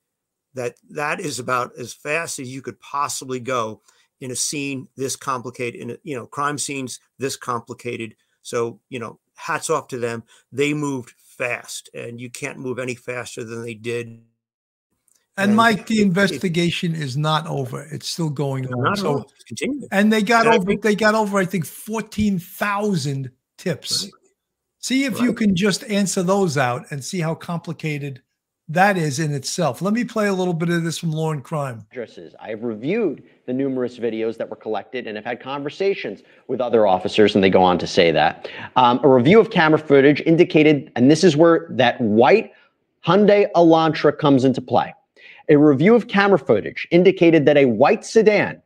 C: that that is about as fast as you could possibly go in a scene this complicated in a, you know crime scenes this complicated. So you know hats off to them. They moved fast and you can't move any faster than they did
D: and, and mike the investigation is not over it's still going on so and they got and over think, they got over i think 14,000 tips right. see if right. you can just answer those out and see how complicated that is in itself. Let me play a little bit of this from Law and Crime.
F: Addresses. I have reviewed the numerous videos that were collected and have had conversations with other officers, and they go on to say that. Um, a review of camera footage indicated, and this is where that white Hyundai Elantra comes into play. A review of camera footage indicated that a white sedan,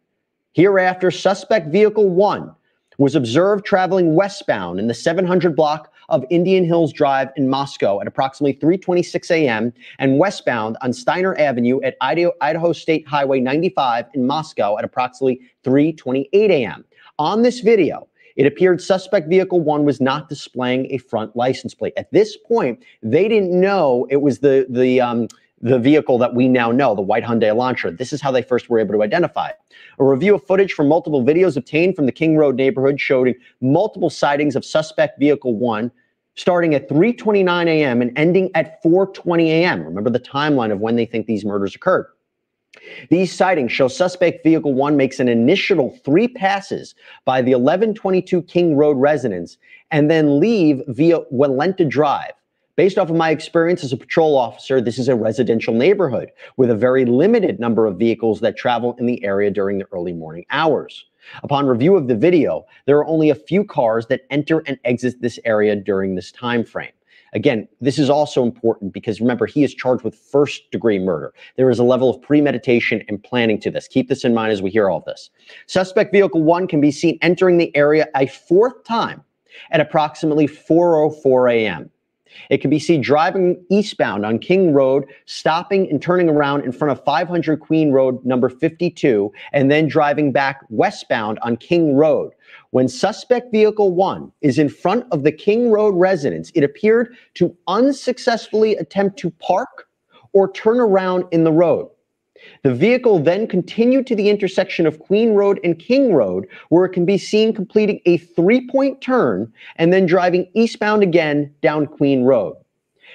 F: hereafter suspect vehicle one, was observed traveling westbound in the 700 block of Indian Hills Drive in Moscow at approximately 3:26 a.m. and westbound on Styner Avenue at Idaho, State Highway 95 in Moscow at approximately 3:28 a.m. On this video, it appeared suspect vehicle one was not displaying a front license plate. At this point, they didn't know it was the the um, the vehicle that we now know, the white Hyundai Elantra. This is how they first were able to identify it. A review of footage from multiple videos obtained from the King Road neighborhood showed multiple sightings of suspect vehicle one starting at 3:29 a.m. and ending at 4:20 a.m. Remember the timeline of when they think these murders occurred. These sightings show suspect vehicle one makes an initial three passes by the 1122 King Road residence and then leave via Walenta Drive. Based off of my experience as a patrol officer, this is a residential neighborhood with a very limited number of vehicles that travel in the area during the early morning hours. Upon review of the video, there are only a few cars that enter and exit this area during this time frame. Again, this is also important because remember, he is charged with first degree murder. There is a level of premeditation and planning to this. Keep this in mind as we hear all this. Suspect vehicle one can be seen entering the area a fourth time at approximately 4.04 a.m. It can be seen driving eastbound on King Road, stopping and turning around in front of 500 Queen Road, number 52, and then driving back westbound on King Road. When suspect vehicle one is in front of the King Road residence, it appeared to unsuccessfully attempt to park or turn around in the road. The vehicle then continued to the intersection of Queen Road and King Road, where it can be seen completing a three point turn and then driving eastbound again down Queen Road.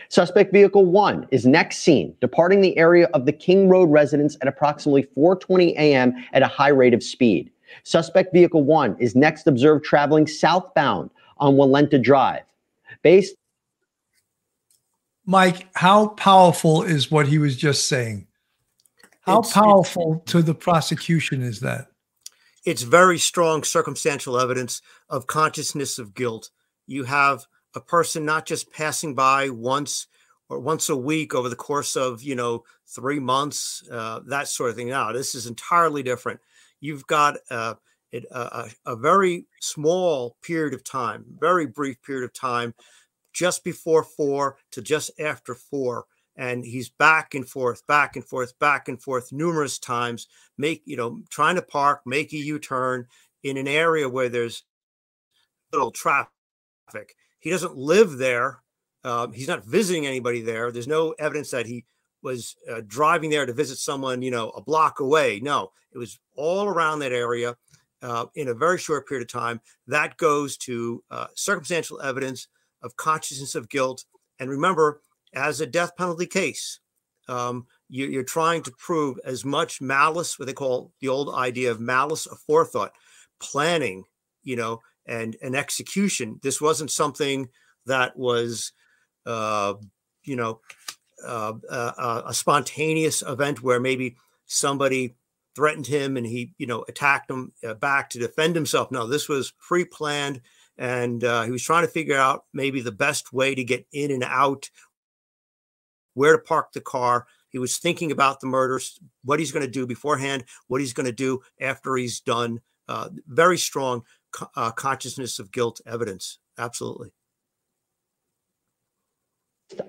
F: Suspect vehicle one is next seen departing the area of the King Road residence at approximately 4:20 a.m. at a high rate of speed. Suspect vehicle one is next observed traveling southbound on Walenta Drive. Based
D: Mike, how powerful is what he was just saying? How
C: It's-
D: powerful to the prosecution is that?
C: it's very strong circumstantial evidence of consciousness of guilt. You have a person not just passing by once or once a week over the course of you know three months, uh, that sort of thing. Now this is entirely different. You've got uh, it, a, a, a very small period of time, very brief period of time, just before four to just after four, and he's back and forth, back and forth, back and forth numerous times. Make you know trying to park, make a U-turn in an area where there's little traffic. He doesn't live there. Um, he's not visiting anybody there. There's no evidence that he was uh, driving there to visit someone, you know, a block away. No, it was all around that area uh, in a very short period of time. That goes to uh, circumstantial evidence of consciousness of guilt. And remember, as a death penalty case, um, you, you're trying to prove as much malice, what they call the old idea of malice aforethought, planning, you know, and an execution. This wasn't something that was, uh, you know, uh, uh, a spontaneous event where maybe somebody threatened him and he, you know, attacked him uh, back to defend himself. No, this was pre-planned, and uh, he was trying to figure out maybe the best way to get in and out, where to park the car. He was thinking about the murders, what he's going to do beforehand, what he's going to do after he's done. Uh, very strong co- uh, consciousness of guilt evidence. Absolutely.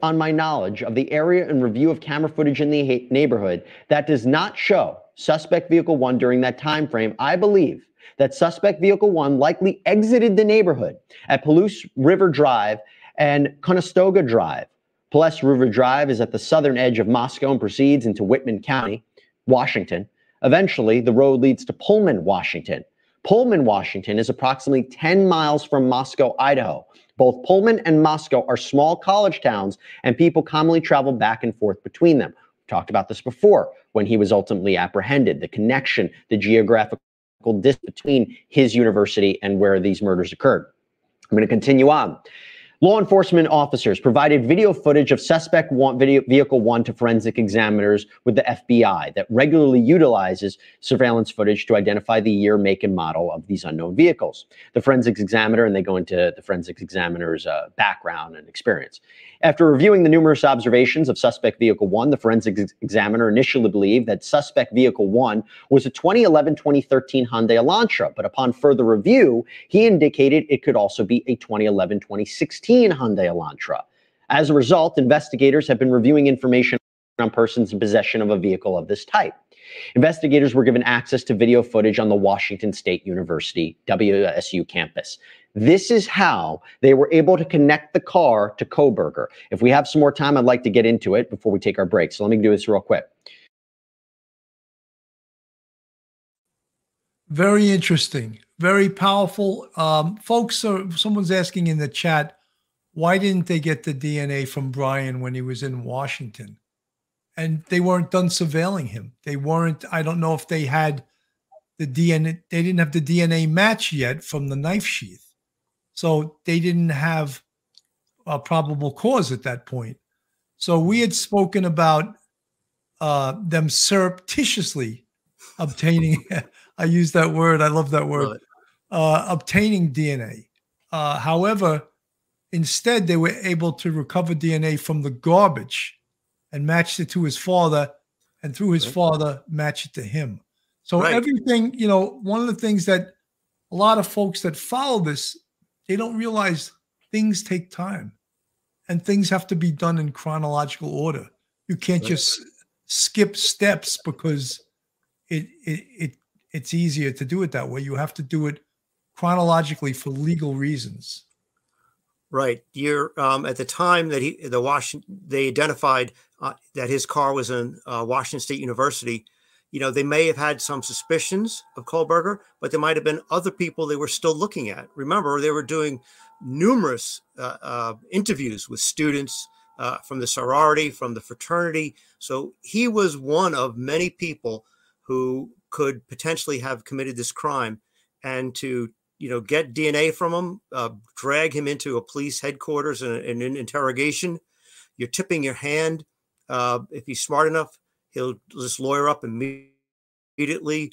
F: on my knowledge of the area and review of camera footage in the ha- neighborhood that does not show suspect vehicle 1 during that time frame i believe that suspect vehicle 1 likely exited the neighborhood at Palouse River Drive and Conestoga Drive. Palouse River Drive is at the southern edge of Moscow and proceeds into Whitman County, Washington. Eventually, the road leads to Pullman, Washington. Pullman, Washington is approximately 10 miles from Moscow, Idaho. Both Pullman and Moscow are small college towns, and people commonly travel back and forth between them. We talked about this before when he was ultimately apprehended, the connection, the geographical distance between his university and where these murders occurred. I'm going to continue on. Law enforcement officers provided video footage of suspect video, vehicle one to forensic examiners with the FBI that regularly utilizes surveillance footage to identify the year, make, and model of these unknown vehicles. The forensics examiner, and they go into the forensics examiner's uh, background and experience. After reviewing the numerous observations of suspect vehicle one, the forensic ex- examiner initially believed that suspect vehicle one was a 2011 2013 Hyundai Elantra, but upon further review, he indicated it could also be a 2011 2016 Hyundai Elantra. As a result, investigators have been reviewing information on persons in possession of a vehicle of this type. Investigators were given access to video footage on the Washington State University WSU campus. This is how they were able to connect the car to Kohberger. If we have some more time, I'd like to get into it before we take our break. So let me do this real quick.
D: Very interesting, very powerful. Um, folks, are, someone's asking in the chat, why didn't they get the DNA from Bryan when he was in Washington? And they weren't done surveilling him. They weren't, I don't know if they had the DNA, they didn't have the DNA match yet from the knife sheath. So they didn't have a probable cause at that point. So we had spoken about uh, them surreptitiously obtaining. <laughs> I use that word. I love that word. Uh, obtaining DNA. Uh, however, instead they were able to recover DNA from the garbage and matched it to his father, and through his
C: Right.
D: father, match it to him. So
C: Right.
D: everything, you know, one of the things that a lot of folks that follow this, they don't realize things take time and things have to be done in chronological order. You can't
C: Right.
D: just skip steps because it, it it it's easier to do it that way. You have to do it chronologically for legal reasons.
C: Right. You're um, at the time that he the Washington they identified uh, that his car was in uh, Washington State University. You know, they may have had some suspicions of Kohberger, but there might have been other people they were still looking at. Remember, they were doing numerous uh, uh, interviews with students uh, from the sorority, from the fraternity. So he was one of many people who could potentially have committed this crime, and to you know get DNA from him, uh, drag him into a police headquarters and, an interrogation. You're tipping your hand. Uh, if he's smart enough, he'll just lawyer up immediately.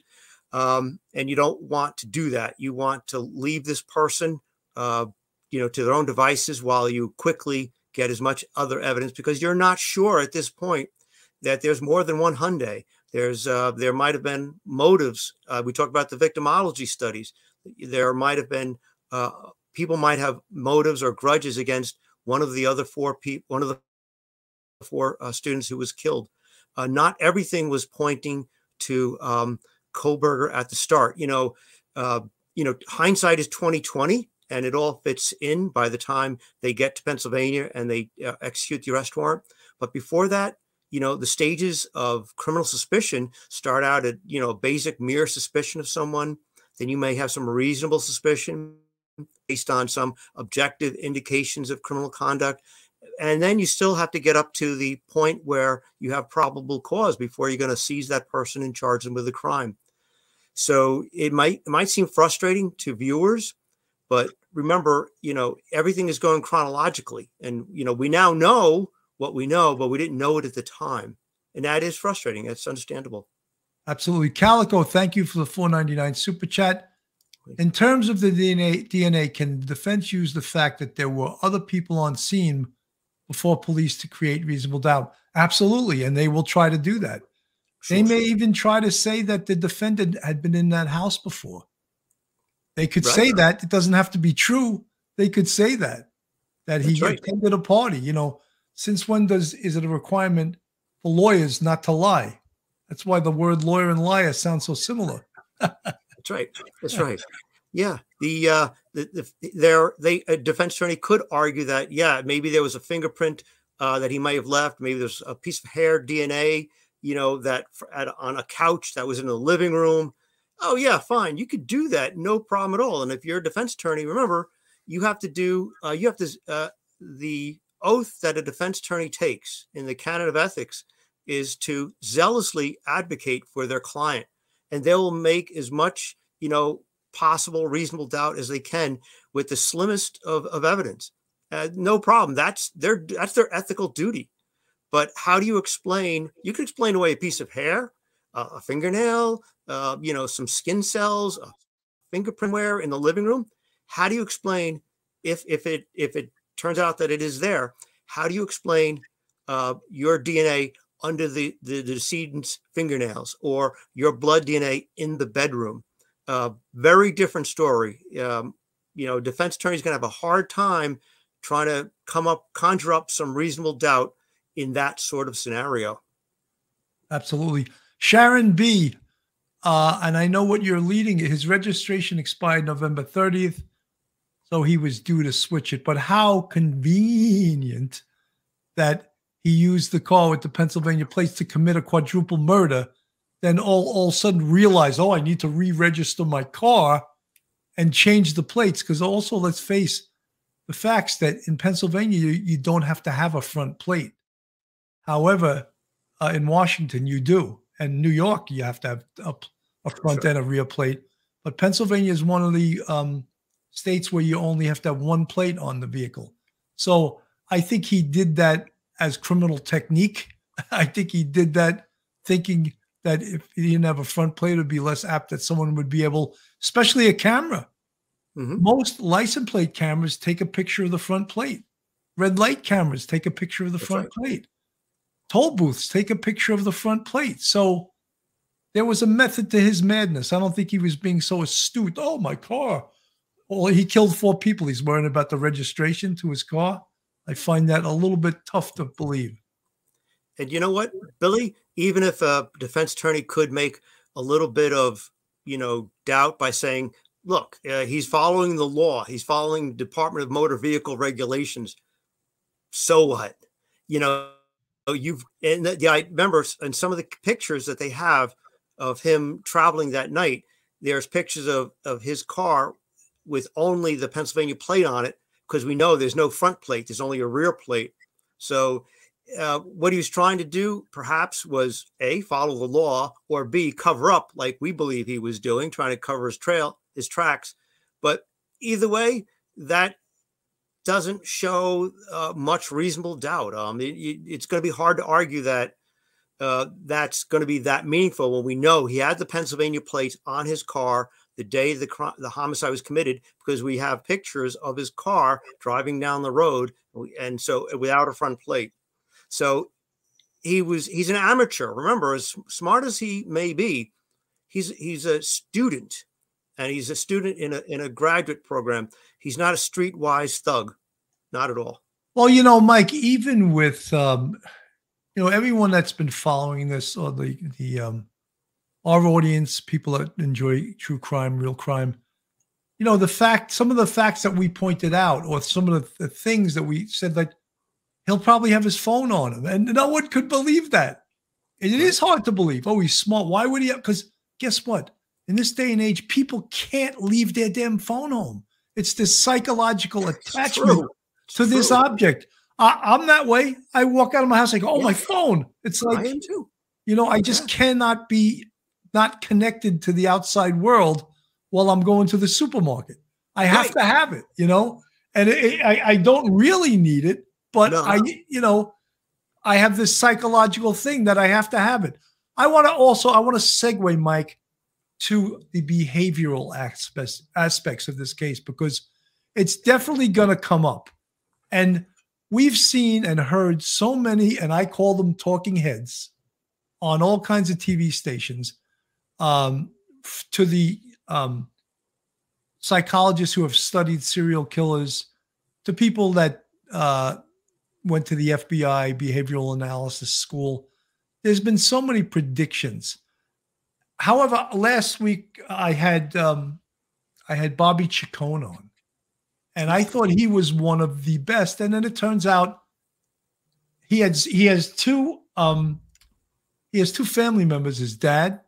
C: Um, and you don't want to do that. You want to leave this person, uh, you know, to their own devices while you quickly get as much other evidence because you're not sure at this point that there's more than one Hyundai. There's uh, there might have been motives. Uh, we talked about the victimology studies. There might have been uh, people might have motives or grudges against one of the other four people, one of the four uh, students who was killed. Uh, not everything was pointing to um, Kohberger at the start. You know, uh, you know, hindsight is twenty twenty, and it all fits in by the time they get to Pennsylvania and they uh, execute the arrest warrant. But before that, you know, the stages of criminal suspicion start out at you know basic mere suspicion of someone. Then you may have some reasonable suspicion based on some objective indications of criminal conduct. And then you still have to get up to the point where you have probable cause before you're going to seize that person and charge them with a crime. So it might it might seem frustrating to viewers, but remember, you know, everything is going chronologically. And you know, we now know what we know, but we didn't know it at the time. And that is frustrating. That's understandable.
D: Absolutely. Calico, thank you for the 499 super chat. In terms of the DNA, DNA, can defense use the fact that there were other people on scene before police to create reasonable doubt? Absolutely. And they will try to do that. They may
C: sure.
D: even try to say that the defendant had been in that house before. They could
C: Right.
D: say that. It doesn't have to be true. They could say that, that he
C: right.
D: attended a party. You know, since when does is it a requirement for lawyers not to lie? That's why the word lawyer and liar sound so similar.
C: That's right. That's right. Yeah. The uh the, the there they a defense attorney could argue that yeah maybe there was a fingerprint uh, that he might have left. Maybe there's a piece of hair DNA you know that at, on a couch that was in the living room. Oh yeah, fine. You could do that, no problem at all. And if you're a defense attorney, remember you have to do uh, you have to uh, the oath that a defense attorney takes in the canon of ethics is to zealously advocate for their client. And they will make as much you know possible reasonable doubt as they can with the slimmest of, of evidence. Uh, no problem. That's their that's their ethical duty. But how do you explain you can explain away a piece of hair uh, a fingernail uh, you know some skin cells a fingerprint wear in the living room. How do you explain if if it if it turns out that it is there how do you explain uh, your dna under the, the, decedent's fingernails or your blood DNA in the bedroom. Uh, very different story. Um, you know, defense attorney's going to have a hard time trying to come up, conjure up some reasonable doubt in that sort of scenario.
D: Absolutely. Sharon B. Uh, and I know what you're leading. His registration expired November 30th. So he was due to switch it. But how convenient that he used the car with the Pennsylvania plates to commit a quadruple murder, then all, all of a sudden realize, oh, I need to re register my car and change the plates. Because also, let's face the facts that in Pennsylvania, you, you don't have to have a front plate. However, uh, in Washington, you do. And New York, you have to have a, a front
C: Sure.
D: and a rear plate. But Pennsylvania is one of the um, states where you only have to have one plate on the vehicle. So I think he did that as criminal technique. <laughs> I think he did that thinking that if he didn't have a front plate, it would be less apt that someone would be able, especially a camera.
C: Mhm.
D: Most license plate cameras take a picture of the front plate. Red light cameras take a picture of the
C: That's
D: front
C: right.
D: plate. Toll booths take a picture of the front plate. So there was a method to his madness. I don't think he was being so astute. Oh, my car. Well, he killed four people. He's worrying about the registration to his car. I find that a little bit tough to believe.
C: And you know what, Billy? Even if a defense attorney could make a little bit of, you know, doubt by saying, "Look, uh, he's following the law. He's following Department of Motor Vehicle regulations." So what? You know, you've and the, I remember in some of the pictures that they have of him traveling that night. There's pictures of of his car with only the Pennsylvania plate on it because we know there's no front plate. There's only a rear plate. So uh, what he was trying to do perhaps was a follow the law or b cover up like we believe he was doing trying to cover his trail his tracks but either way that doesn't show uh, much reasonable doubt um it- it- it's going to be hard to argue that uh, that's going to be that meaningful when we know he had the Pennsylvania plate on his car the day the cri- the homicide was committed because we have pictures of his car driving down the road and so without a front plate so he was he's an amateur. Remember, as smart as he may be, he's he's a student and he's a student in a in a graduate program. He's not a streetwise thug. Not at all.
D: Well, you know, Mike, even with um, you know everyone that's been following this or the the um, our audience, people that enjoy true crime, real crime, you know, the fact, some of the facts that we pointed out, or some of the, the things that we said like he'll probably have his phone on him, and no one could believe that. And it is hard to believe. Oh, he's smart. Why would he? Because guess what? In this day and age, people can't leave their damn phone home. It's this psychological attachment. To this
C: true.
D: object. I, I'm that way. I walk out of my house, I go, oh, my phone. It's like,
C: am
D: you know, I just cannot be not connected to the outside world while I'm going to the supermarket. I have
C: Right.
D: to have it, you know, and it, it- I, I don't really need it, but
C: No.
D: I, you know, I have this psychological thing that I have to have it. I want to also, I want to segue, Mike, to the behavioral aspects aspects of this case because it's definitely going to come up. And we've seen and heard so many, and I call them talking heads on all kinds of TV stations um, to the um, psychologists who have studied serial killers, to people that uh, went to the FBI behavioral analysis school. There's been so many predictions. However, last week I had um, I had Bobby Chacon on, and I thought he was one of the best. And then it turns out he has he has two um, he has two family members. His dad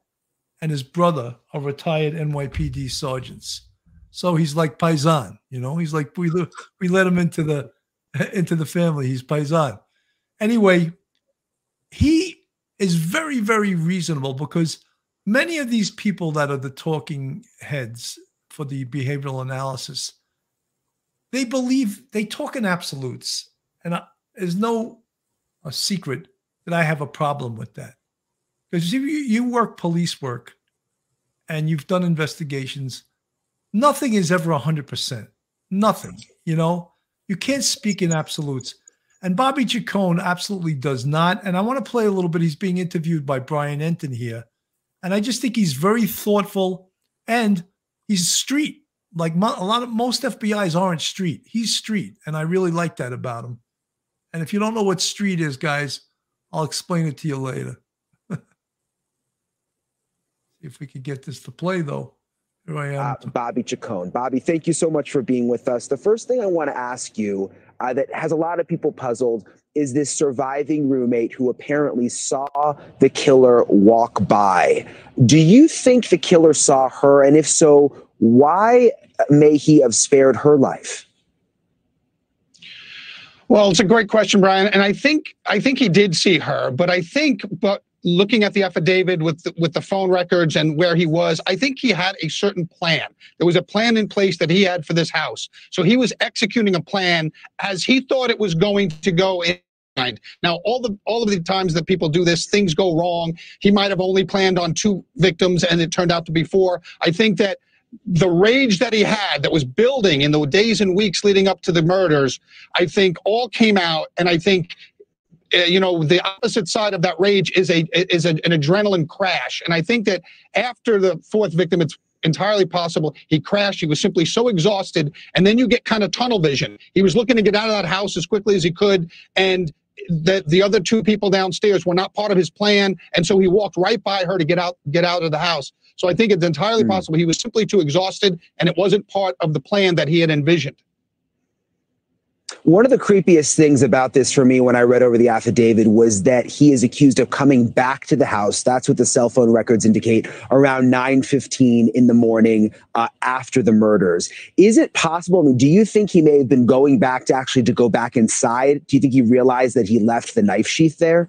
D: and his brother are retired NYPD sergeants. So he's like paisan, you know. He's like we we let him into the <laughs> into the family. He's paisan. Anyway, he is very very reasonable because many of these people that are the talking heads for the behavioral analysis, they believe they talk in absolutes, and I, there's no a secret that I have a problem with that because you you work police work and you've done investigations nothing is ever 100% nothing you know? You can't speak in absolutes. And bobby chacon absolutely does not. And i want to play a little bit. He's being interviewed by brian Entin here. And i just think he's very thoughtful and he's street. Like a lot of most fbi's aren't street. He's street and i really like that about him. And if you don't know what street is guys i'll explain it to you later if we could get this to play though here i am
I: uh, Bobby Chacon. Bobby, thank you so much for being with us. The first thing I want to ask you uh, that has a lot of people puzzled is this surviving roommate who apparently saw the killer walk by. Do you think the killer saw her? And if so, why may he have spared her life?
J: Well, it's a great question, Brian, and I think I think he did see her, but I think, but looking at the affidavit with the, with the phone records and where he was, I think he had a certain plan. There was a plan in place that he had for this house, so he was executing a plan as he thought it was going to go in, Now, all the all of the times that people do this, things go wrong. He might have only planned on two victims, and it turned out to be four. I think that the rage that he had that was building in the days and weeks leading up to the murders, I think all came out, and I think. Uh, you know the opposite side of that rage is a is a, an adrenaline crash and i think that after the fourth victim it's entirely possible he crashed he was simply so exhausted and then you get kind of tunnel vision he was looking to get out of that house as quickly as he could and that the other two people downstairs were not part of his plan, and so he walked right by her to get out get out of the house. So I think it's entirely mm. possible he was simply too exhausted, and it wasn't part of the plan that he had envisioned.
I: One of the creepiest things about this for me when I read over the affidavit was that he is accused of coming back to the house. That's what the cell phone records indicate around 9:15 in the morning uh, after the murders. Is it possible? I mean, do you think he may have been going back to actually to go back inside? Do you think he realized that he left the knife sheath there?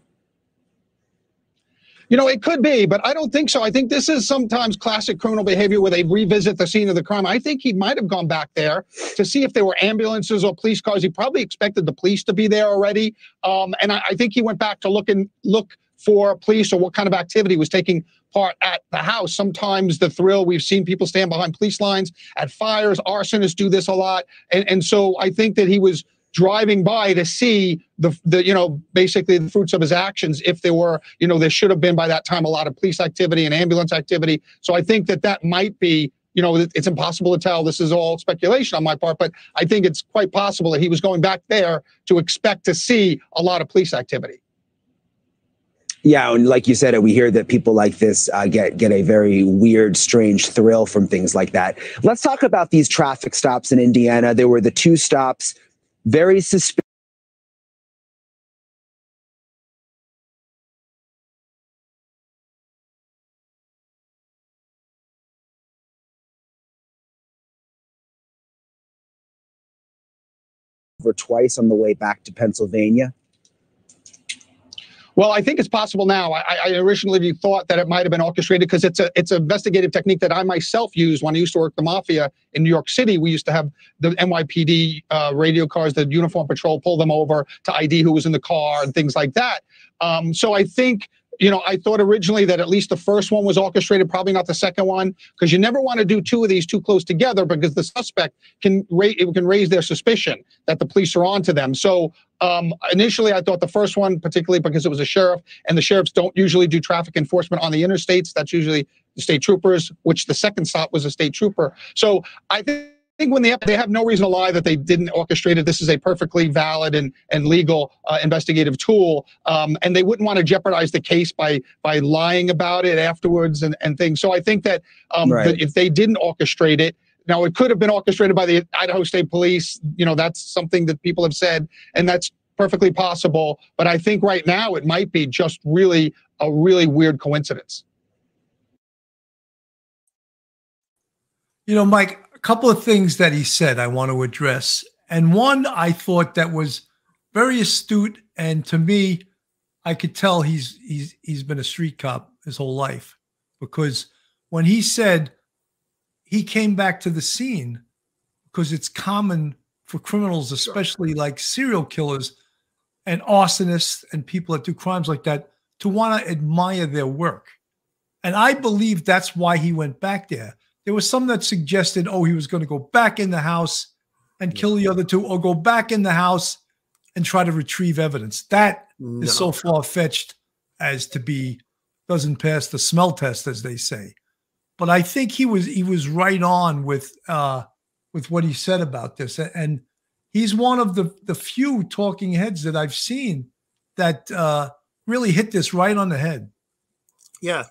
J: You know, it could be, but I don't think so. I think this is sometimes classic criminal behavior where they revisit the scene of the crime. I think he might have gone back there to see if there were ambulances or police cars. He probably expected the police to be there already, um, and I, I think he went back to look and look for police or what kind of activity was taking part at the house. Sometimes the thrill, we've seen people stand behind police lines at fires. Arsonists do this a lot. And, and so I think that he was driving by to see the, the you know basically the fruits of his actions if there were you know there should have been by that time a lot of police activity and ambulance activity so i think that that might be you know it's impossible to tell this is all speculation on my part but i think it's quite possible that he was going back there to expect to see a lot of police activity
I: yeah, and like you said, we hear that people like this uh, get get a very weird, strange thrill from things like that. Let's talk about these traffic stops in Indiana. There were the two stops very suspicious. Over twice on the way back to Pennsylvania.
J: Well, I think it's possible now. I, I originally thought that it might have been orchestrated because it's a it's an investigative technique that I myself used when I used to work the mafia in New York City. We used to have the NYPD uh, radio cars, the uniform patrol, pull them over to ID who was in the car and things like that. Um, so I think you know, I thought originally that at least the first one was orchestrated, probably not the second one, because you never want to do two of these too close together because the suspect can raise can raise their suspicion that the police are onto them. So um, initially, I thought the first one, particularly because it was a sheriff, and the sheriffs don't usually do traffic enforcement on the interstates. That's usually the state troopers, which the second stop was a state trooper. So I think think when they they have no reason to lie that they didn't orchestrate it. This is a perfectly valid and and legal uh, investigative tool, um, and they wouldn't want to jeopardize the case by by lying about it afterwards and and things. So I think that, um, right. that if they didn't orchestrate it. Now it could have been orchestrated by the Idaho State Police. You know that's something that people have said, and that's perfectly possible. But I think right now it might be just really a really weird coincidence.
D: You know, Mike, couple of things that he said I want to address. And one I thought that was very astute. And to me, I could tell he's he's he's been a street cop his whole life. Because when he said he came back to the scene because it's common for criminals, especially like serial killers and arsonists and people that do crimes like that, to want to admire their work. And I believe that's why he went back there there was some that suggested, oh, he was going to go back in the house and kill the other two, or go back in the house and try to retrieve evidence. That no. is so far fetched as to be doesn't pass the smell test, as they say. But I think he was he was right on with uh, with what he said about this, and he's one of the the few talking heads that I've seen that uh, really hit this right on the head.
C: Yeah,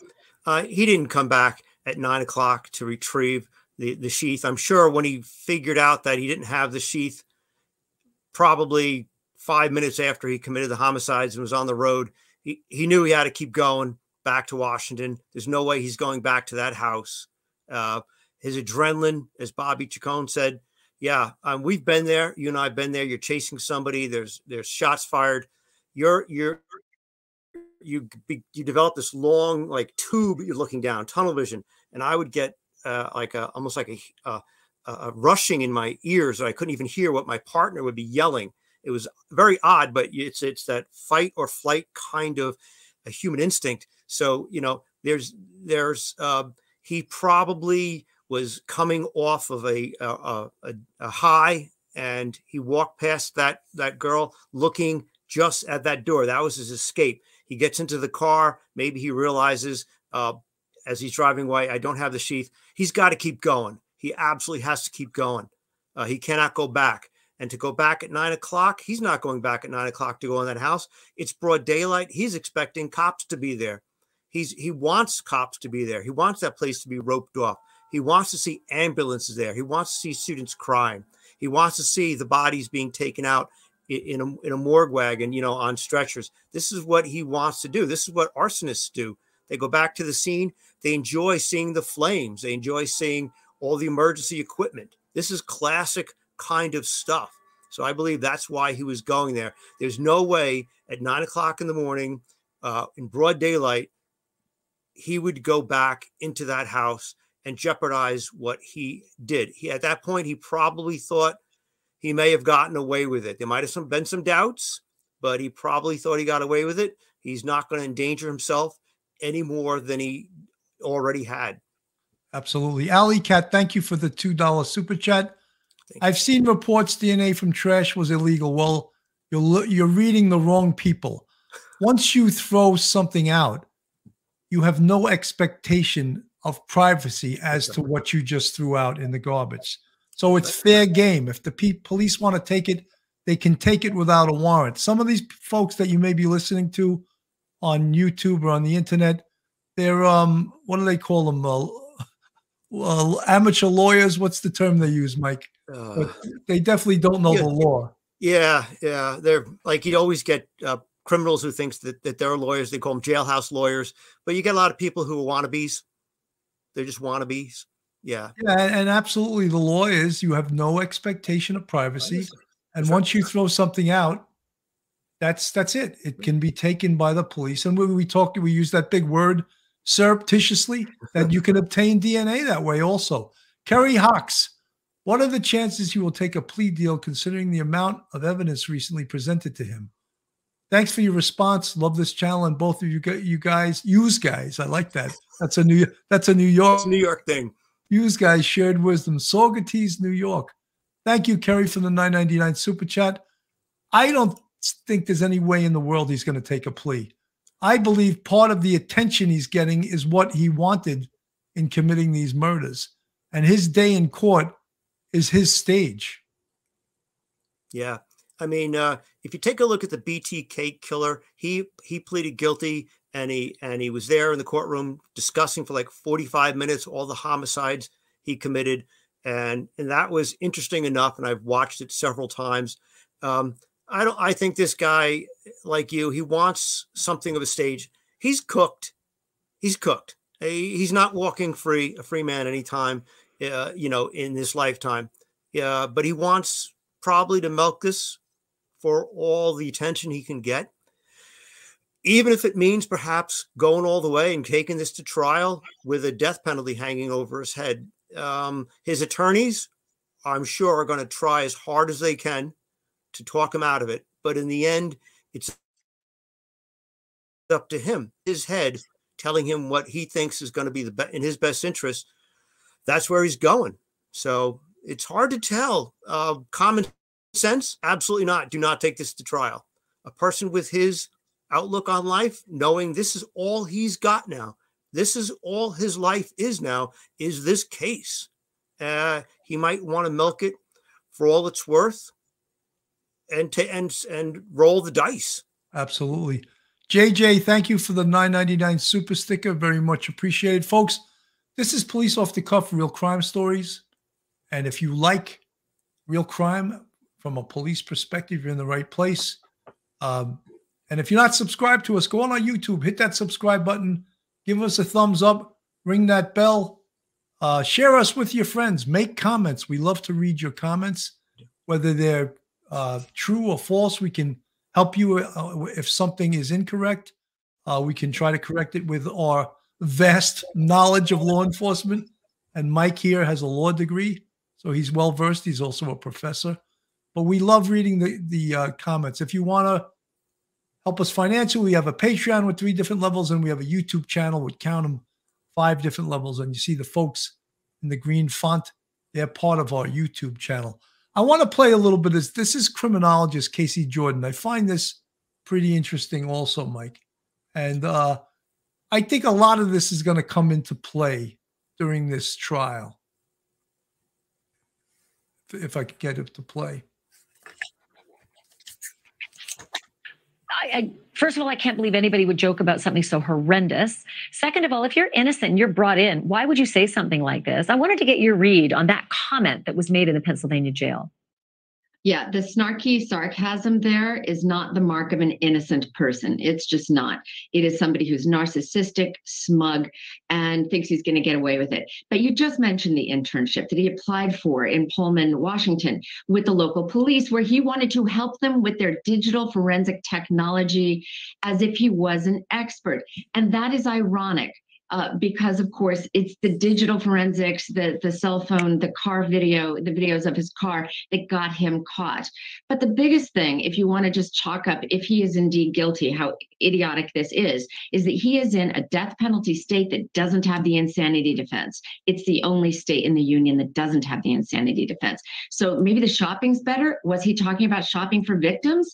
C: uh, he didn't come back at nine o'clock to retrieve the, the sheath. I'm sure when he figured out that he didn't have the sheath, probably five minutes after he committed the homicides and was on the road, he, he knew he had to keep going back to Washington. There's no way he's going back to that house. Uh, his adrenaline, as Bobby Chacon said, yeah, um, we've been there. You and I've been there. You're chasing somebody. There's there's shots fired. You're you're you you develop this long like tube you're looking down tunnel vision and i would get uh, like a almost like a, a, a rushing in my ears that i couldn't even hear what my partner would be yelling It was very odd, but it's it's that fight or flight kind of a human instinct. So you know, there's there's uh, he probably was coming off of a a, a a high, and he walked past that that girl, looking just at that door. That was his escape. He gets into the car. Maybe he realizes uh, as he's driving away, I don't have the sheath. He's got to keep going. He absolutely has to keep going. Uh, he cannot go back. And to go back at nine o'clock, he's not going back at nine o'clock to go in that house. It's broad daylight. He's expecting cops to be there. He's he wants cops to be there. He wants that place to be roped off. He wants to see ambulances there. He wants to see students crying. He wants to see the bodies being taken out in a, in a morgue wagon, you know, on stretchers. This is what he wants to do. This is what arsonists do. They go back to the scene. They enjoy seeing the flames. They enjoy seeing all the emergency equipment. This is classic kind of stuff. So I believe that's why he was going there. There's no way at nine o'clock in the morning, uh, in broad daylight, he would go back into that house and jeopardize what he did. He at that point he probably thought he may have gotten away with it. There might have some, been some doubts, but he probably thought he got away with it. He's not going to endanger himself any more than he already had.
D: Absolutely. Ali Cat, thank you for the $2 super chat. I've seen reports DNA from trash was illegal. Well, you're, you're reading the wrong people. Once you throw something out, you have no expectation of privacy as to what you just threw out in the garbage. So it's fair game. If the pe- police want to take it, they can take it without a warrant. Some of these folks that you may be listening to on YouTube or on the internet, they're um, what do they call them? Uh, well, amateur lawyers. What's the term they use, Mike? Uh, they definitely don't know
C: yeah,
D: the law.
C: Yeah, yeah. They're like you always get uh, criminals who thinks that, that they're lawyers. They call them jailhouse lawyers. But you get a lot of people who are wannabes. They're just wannabes. Yeah.
D: Yeah, and absolutely, the law is you have no expectation of privacy, and once you throw something out, that's that's it. It hmm. can be taken by the police. And when we talk, we use that big word surreptitiously that you can obtain DNA that way also. Kerry Hawks, what are the chances he will take a plea deal considering the amount of evidence recently presented to him? Thanks for your response. Love this channel and both of you you guys, use guys. I like that. That's a new that's a New York
C: New York thing.
D: Use guys shared wisdom. Saugerties, New York. Thank you, Kerry, for the 999 super chat. I don't think there's any way in the world he's going to take a plea. I believe part of the attention he's getting is what he wanted in committing these murders. And his day in court is his stage.
C: Yeah. I mean, uh, if you take a look at the BTK killer, he he pleaded guilty and he and he was there in the courtroom discussing for like 45 minutes all the homicides he committed and and that was interesting enough and I've watched it several times. Um, I don't. I think this guy, like you, he wants something of a stage. He's cooked. He's cooked. He's not walking free, a free man anytime, uh, you know, in this lifetime. Yeah, but he wants probably to milk this for all the attention he can get, even if it means perhaps going all the way and taking this to trial with a death penalty hanging over his head. Um, his attorneys, I'm sure, are going to try as hard as they can to talk him out of it. But in the end, it's up to him, his head, telling him what he thinks is going to be the be- in his best interest. That's where he's going. So it's hard to tell. Uh, common sense, absolutely not. Do not take this to trial. A person with his outlook on life, knowing this is all he's got now, this is all his life is now, is this case. Uh, he might want to milk it for all it's worth and to and and roll the dice.
D: Absolutely. JJ, thank you for the 999 super sticker. Very much appreciated. Folks, this is Police Off the Cuff Real Crime Stories. And if you like real crime from a police perspective, you're in the right place. Um, and if you're not subscribed to us, go on our YouTube, hit that subscribe button, give us a thumbs up, ring that bell, uh, share us with your friends, make comments. We love to read your comments, whether they're uh, true or false. We can help you uh, if something is incorrect. Uh, we can try to correct it with our vast knowledge of law enforcement. And Mike here has a law degree, so he's well versed. He's also a professor. but we love reading the the uh, comments. If you want to help us financially, we have a Patreon with three different levels, and we have a YouTube channel with count them five different levels. And you see the folks in the green font; they're part of our YouTube channel. I want to play a little bit. Of, this is criminologist Casey Jordan. I find this pretty interesting, also, Mike, and uh, I think a lot of this is going to come into play during this trial if I could get it to play.
K: I, first of all, I can't believe anybody would joke about something so horrendous. Second of all, if you're innocent and you're brought in, why would you say something like this? I wanted to get your read on that comment that was made in the Pennsylvania jail.
L: Yeah, the snarky sarcasm there is not the mark of an innocent person. It's just not. It is somebody who's narcissistic, smug, and thinks he's going to get away with it. But you just mentioned the internship that he applied for in Pullman, Washington, with the local police, where he wanted to help them with their digital forensic technology as if he was an expert. And that is ironic uh, because of course it's the digital forensics, the the cell phone, the car video, the videos of his car that got him caught. But the biggest thing, if you want to just chalk up if he is indeed guilty, how idiotic this is, is that he is in a death penalty state that doesn't have the insanity defense. It's the only state in the union that doesn't have the insanity defense. So maybe the shopping's better. Was he talking about shopping for victims?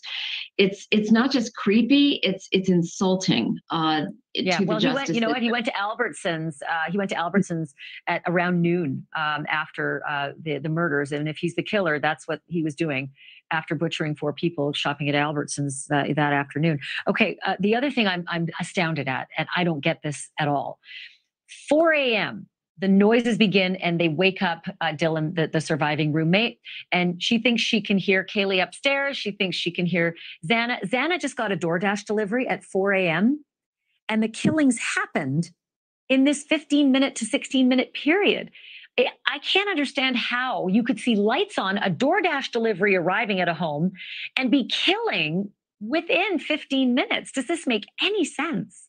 L: It's it's not just creepy. It's it's insulting. Uh,
K: yeah, well, he went. You know what? He went to Albertsons. Uh, he went to Albertsons at around noon um, after uh, the the murders, and if he's the killer, that's what he was doing after butchering four people, shopping at Albertsons that, that afternoon. Okay, uh, the other thing I'm I'm astounded at, and I don't get this at all. 4 a.m. The noises begin, and they wake up uh, Dylan, the, the surviving roommate, and she thinks she can hear Kaylee upstairs. She thinks she can hear Xana. Xana just got a DoorDash delivery at 4 a.m and the killings happened in this 15 minute to 16 minute period. I can't understand how you could see lights on a DoorDash delivery arriving at a home and be killing within 15 minutes. Does this make any sense?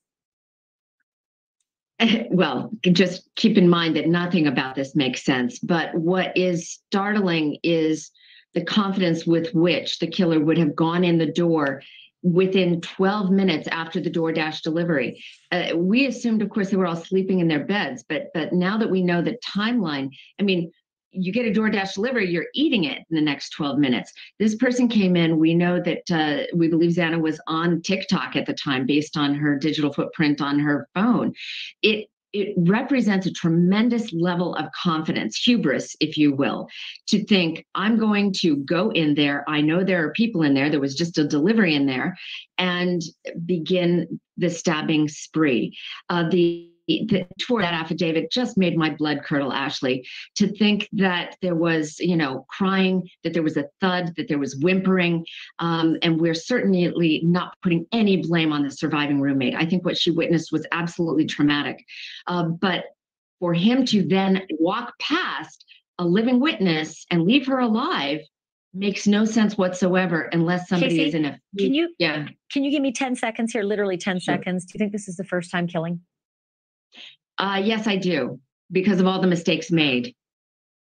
L: Eh, well, just keep in mind that nothing about this makes sense. But what is startling is the confidence with which the killer would have gone in the door within 12 minutes after the DoorDash delivery. Uh, we assumed, of course, they were all sleeping in their beds, but but now that we know the timeline, I mean, you get a DoorDash delivery, you're eating it in the next 12 minutes. This person came in. We know that uh, we believe Xana was on TikTok at the time based on her digital footprint on her phone. It it represents a tremendous level of confidence, hubris, if you will, to think, I'm going to go in there. I know there are people in there. There was just a delivery in there and begin the stabbing spree. Uh, the toward that affidavit just made my blood curdle, Ashley, to think that there was, you know, crying, that there was a thud, that there was whimpering. Um, and we're certainly not putting any blame on the surviving roommate. I think what she witnessed was absolutely traumatic. Uh, but for him to then walk past a living witness and leave her alive makes no sense whatsoever unless somebody
K: Casey,
L: is in a
K: can you
L: yeah
K: can you give me 10 seconds here literally 10 sure. seconds do you think this is the first time killing
L: uh, yes, I do, because of all the mistakes made.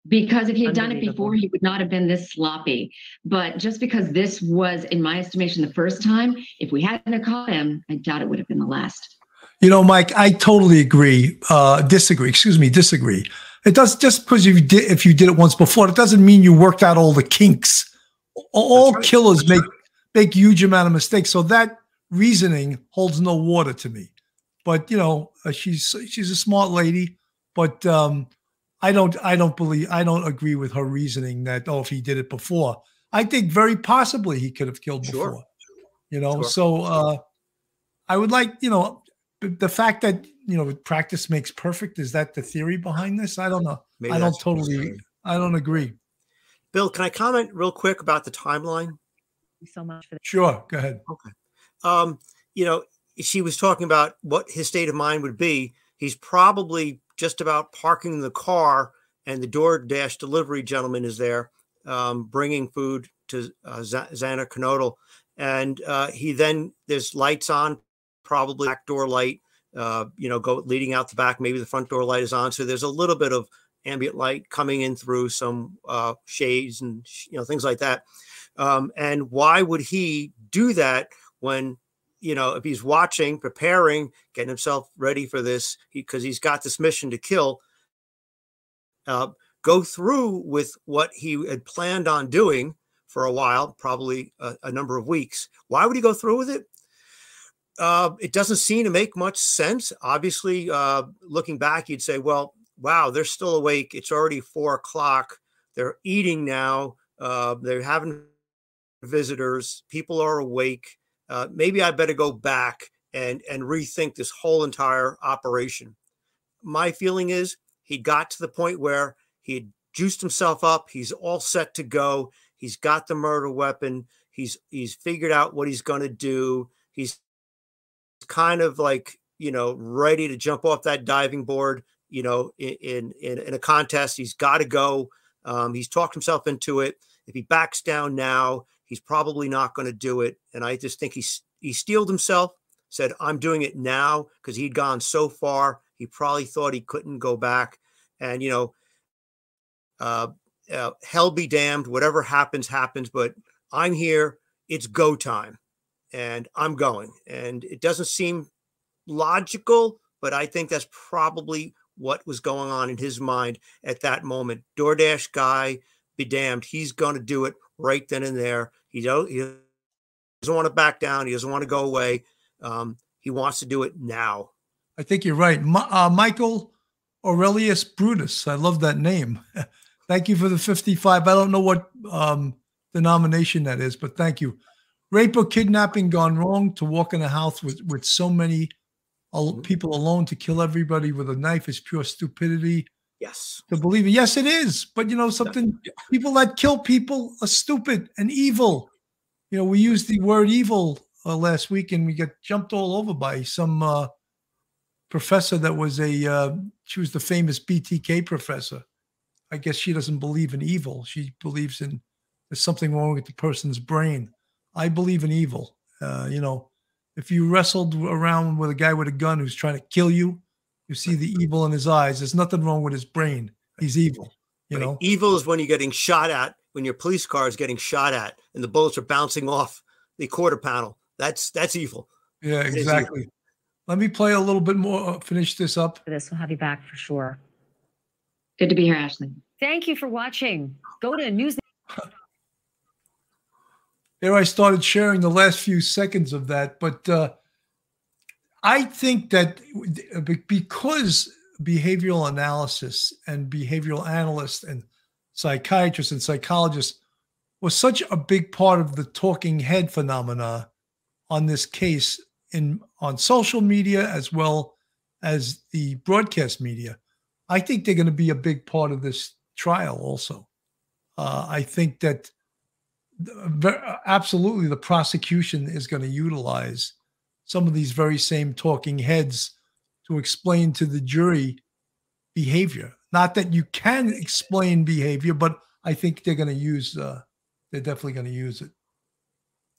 L: Because if he had done it before, he would not have been this sloppy. But just because this was, in my estimation, the first time, if we hadn't caught him, I doubt it would have been the last.
D: You know, Mike, I totally agree. Uh, disagree. Excuse me, disagree. It does just because you did if you did it once before, it doesn't mean you worked out all the kinks. All right. killers make make huge amount of mistakes. So that reasoning holds no water to me. But you know, uh, she's she's a smart lady. But um, I don't I don't believe I don't agree with her reasoning that oh if he did it before. I think very possibly he could have killed sure. before. You know, sure. so uh, I would like you know the fact that you know practice makes perfect is that the theory behind this? I don't know. Maybe I don't totally. I don't agree.
C: Bill, can I comment real quick about the timeline?
K: Thank you so much for that.
D: Sure, go ahead.
C: Okay. Um, you know, she was talking about what his state of mind would be. He's probably just about parking the car, and the DoorDash delivery gentleman is there um, bringing food to uh, Xana Kernodle. And uh, he then, there's lights on, probably back door light, uh, you know, go leading out the back. Maybe the front door light is on. So there's a little bit of ambient light coming in through some uh, shades and you know things like that. Um, and why would he do that when you know if he's watching, preparing, getting himself ready for this because he, has got this mission to kill? Uh, go through with what he had planned on doing for a while, probably a, a number of weeks. Why would he go through with it? Uh, it doesn't seem to make much sense. Obviously, uh, looking back, you'd say, well, wow, they're still awake. It's already four o'clock. They're eating now. Uh, they're having visitors. People are awake. Uh, maybe I better go back and and rethink this whole entire operation. My feeling is he got to the point where he had juiced himself up. He's all set to go. He's got the murder weapon. He's he's figured out what he's going to do. He's kind of like you know ready to jump off that diving board. You know, in in in a contest, he's got to go. Um, he's talked himself into it. If he backs down now, he's probably not going to do it. And I just think he's he steeled himself. Said, "I'm doing it now" because he'd gone so far. He probably thought he couldn't go back. And you know, uh, uh, hell be damned, whatever happens, happens. But I'm here. It's go time, and I'm going. And it doesn't seem logical, but I think that's probably what was going on in his mind at that moment. DoorDash guy, be damned, he's going to do it right then and there. He don't. He doesn't want to back down. He doesn't want to go away. Um, he wants to do it now.
D: I think you're right. uh, Michael Aurelius Brutus. I love that name. <laughs> Thank you for the 55. I don't know what um, denomination that is, but thank you. Rape or kidnapping gone wrong to walk in a house with, with so many mm-hmm. people alone to kill everybody with a knife is pure stupidity.
C: Yes.
D: To believe it. Yes, it is. But you know, something people that kill people are stupid and evil. You know, we used the word evil uh, last week and we got jumped all over by some uh, professor that was a, uh, she was the famous BTK professor. I guess she doesn't believe in evil. She believes in there's something wrong with the person's brain. I believe in evil. Uh, you know, if you wrestled around with a guy with a gun who's trying to kill you, you see the evil in his eyes. There's nothing wrong with his brain. He's evil. You know,
C: evil is when you're getting shot at, when your police car is getting shot at, and the bullets are bouncing off the quarter panel. That's that's evil.
D: Yeah, exactly. Let me play a little bit more. Uh, finish this up.
K: This will have you back for sure.
L: Good to be here, Ashley.
K: Thank you for watching. Go to news. <laughs>
D: there, I started sharing the last few seconds of that, but uh, I think that uh, because behavioral analysis and behavioral analysts and psychiatrists and psychologists was such a big part of the talking head phenomena on this case in on social media as well as the broadcast media I think they're going to be a big part of this trial also. Uh, I think that uh, uh, absolutely the prosecution is going to utilize some of these very same talking heads to explain to the jury behavior. Not that you can explain behavior, but I think they're going to use. Uh, they're definitely going to use it.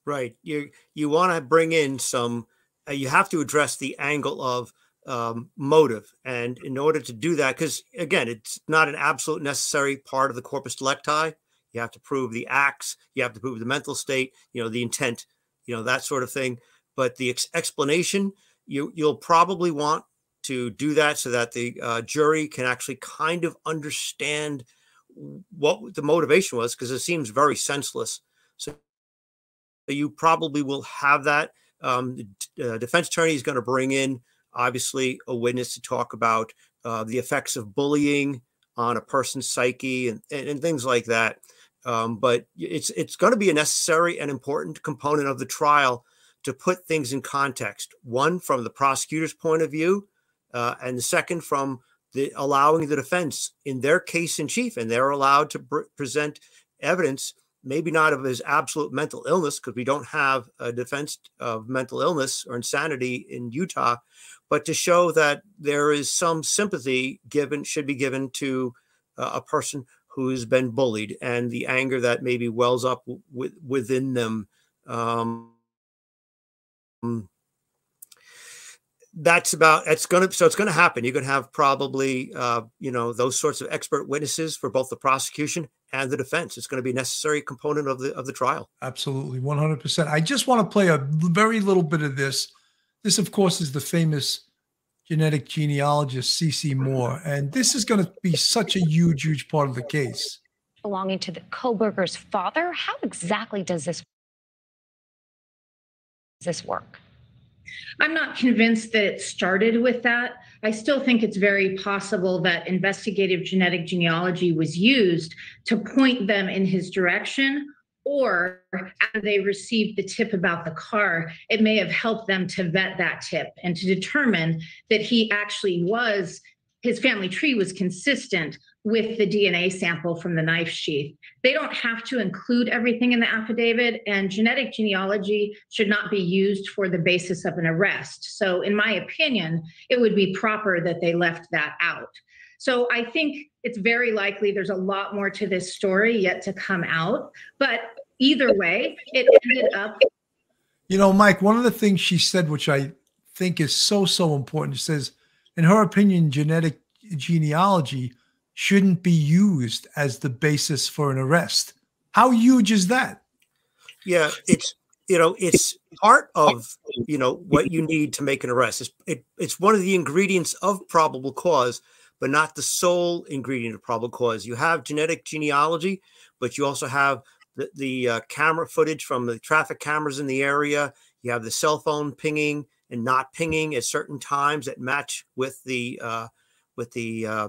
C: Right. You you want to bring in some. Uh, you have to address the angle of um, motive. And in order to do that, because again, it's not an absolute necessary part of the corpus delicti. You have to prove the acts, you have to prove the mental state, you know, the intent, you know, that sort of thing. But the ex- explanation, you you'll probably want to do that so that the uh, jury can actually kind of understand what the motivation was, because it seems very senseless. So you probably will have that. Um, the uh, defense attorney is going to bring in obviously a witness to talk about uh, the effects of bullying on a person's psyche and, and, and things like that. Um, but it's it's going to be a necessary and important component of the trial to put things in context. One from the prosecutor's point of view, uh, and the second from the allowing the defense in their case in chief, and they're allowed to pr- present evidence maybe not of his absolute mental illness because we don't have a defense of mental illness or insanity in Utah, but to show that there is some sympathy given should be given to uh, a person who's been bullied and the anger that maybe wells up w- within them. Um, that's about it's going to so it's going to happen. You're going to have probably uh, you know those sorts of expert witnesses for both the prosecution and the defense. It's going to be a necessary component of the of the trial.
D: Absolutely 100% i just want to play a very little bit of this. This of course is the famous genetic genealogist CeCe Moore and this is going to be such a huge huge part of the case.
M: Belonging to the Kohberger's father? How exactly does this does this work
N: I'm not convinced that it started with that. I still think it's very possible that investigative genetic genealogy was used to point them in his direction, or after they received the tip about the car, it may have helped them to vet that tip and to determine that he actually was his family tree was consistent with the DNA sample from the knife sheath. They don't have to include everything in the affidavit, and genetic genealogy should not be used for the basis of an arrest. So, in my opinion, it would be proper that they left that out. So, I think it's very likely there's a lot more to this story yet to come out. But either way, it ended up.
D: You know, Mike, one of the things she said, which I think is so, so important, she says, in her opinion, genetic genealogy shouldn't be used as the basis for an arrest. How huge is that?
C: Yeah, it's you know it's part of you know what you need to make an arrest. It's it, it's one of the ingredients of probable cause, but not the sole ingredient of probable cause. You have genetic genealogy, but you also have the, the uh, camera footage from the traffic cameras in the area. You have the cell phone pinging and not pinging at certain times that match with the uh, with the uh,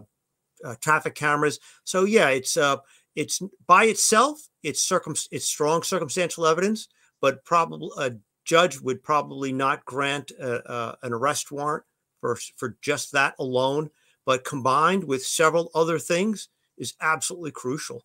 C: uh, traffic cameras. So yeah, it's uh, it's by itself, it's circum it's strong circumstantial evidence, but probably a judge would probably not grant a, a, an arrest warrant for for just that alone. But combined with several other things is absolutely crucial.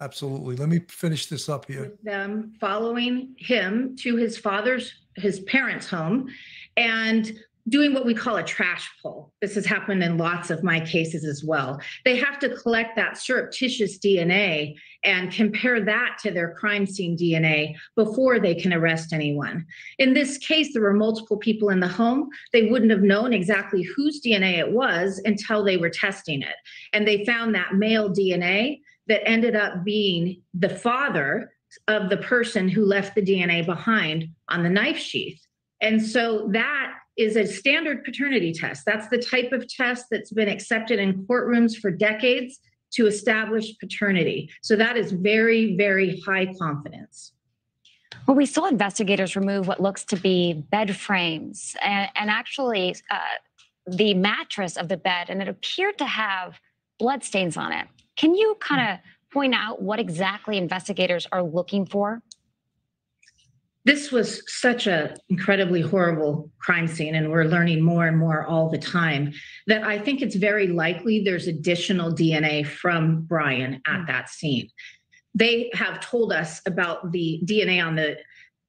D: Absolutely. Let me finish this up here.
N: With them following him to his father's his parents' home and doing what we call a trash pull. This has happened in lots of my cases as well. They have to collect that surreptitious DNA and compare that to their crime scene DNA before they can arrest anyone. In this case, there were multiple people in the home. They wouldn't have known exactly whose DNA it was until they were testing it. And they found that male DNA that ended up being the father of the person who left the DNA behind on the knife sheath. And so that is a standard paternity test. That's the type of test that's been accepted in courtrooms for decades to establish paternity. So that is very, very high confidence.
M: Well, we saw investigators remove what looks to be bed frames and, and actually uh, the mattress of the bed, and it appeared to have blood stains on it. Can you kind of point out what exactly investigators are looking for?
N: This was such a incredibly horrible crime scene and we're learning more and more all the time that i think it's very likely there's additional dna from Bryan at hmm. that scene they have told us about the dna on the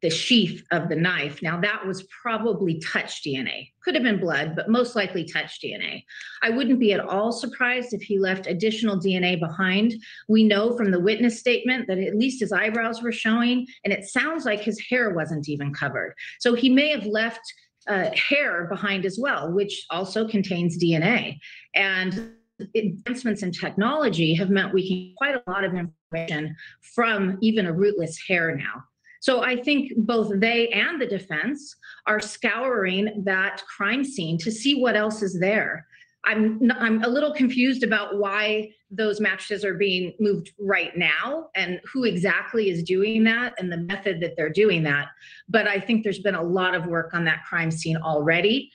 N: the sheath of the knife. Now, that was probably touch DNA. Could have been blood, but most likely touch DNA. I wouldn't be at all surprised if he left additional DNA behind. We know from the witness statement that at least his eyebrows were showing, and it sounds like his hair wasn't even covered. So he may have left uh, hair behind as well, which also contains DNA. And advancements in technology have meant we can quite a lot of information from even a rootless hair now. So I think both they and the defense are scouring that crime scene to see what else is there. I'm I'm a little confused about why those mattresses are being moved right now and who exactly is doing that and the method that they're doing that. But I think there's been a lot of work on that crime scene already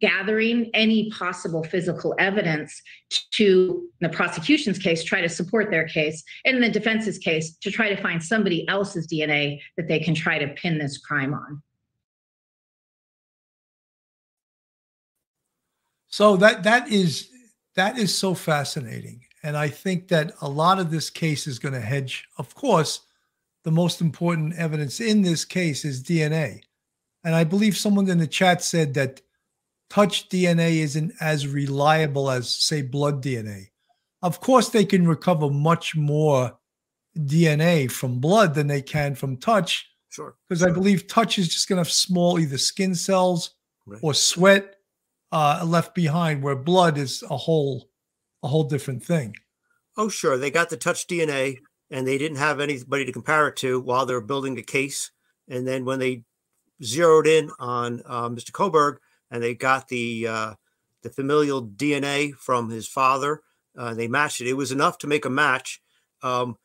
N: gathering any possible physical evidence to the prosecution's case try to support their case and in the defense's case to try to find somebody else's dna that they can try to pin this crime on.
D: So that that is that is so fascinating. And i think that a lot of this case is going to hedge of course the most important evidence in this case is dna and i believe someone in the chat said that touch DNA isn't as reliable as, say, blood DNA. Of course, they can recover much more DNA from blood than they can from touch.
C: Sure.
D: Because I believe touch is just going to have small either skin cells
C: Right.
D: or sweat uh, left behind, where blood is a whole a whole different thing.
C: Oh, sure. They got the touch DNA and they didn't have anybody to compare it to while they were building the case. And then when they zeroed in on uh, Mr. Coburg and they got the uh, the familial DNA from his father, uh, they matched it. It was enough to make a match. Um,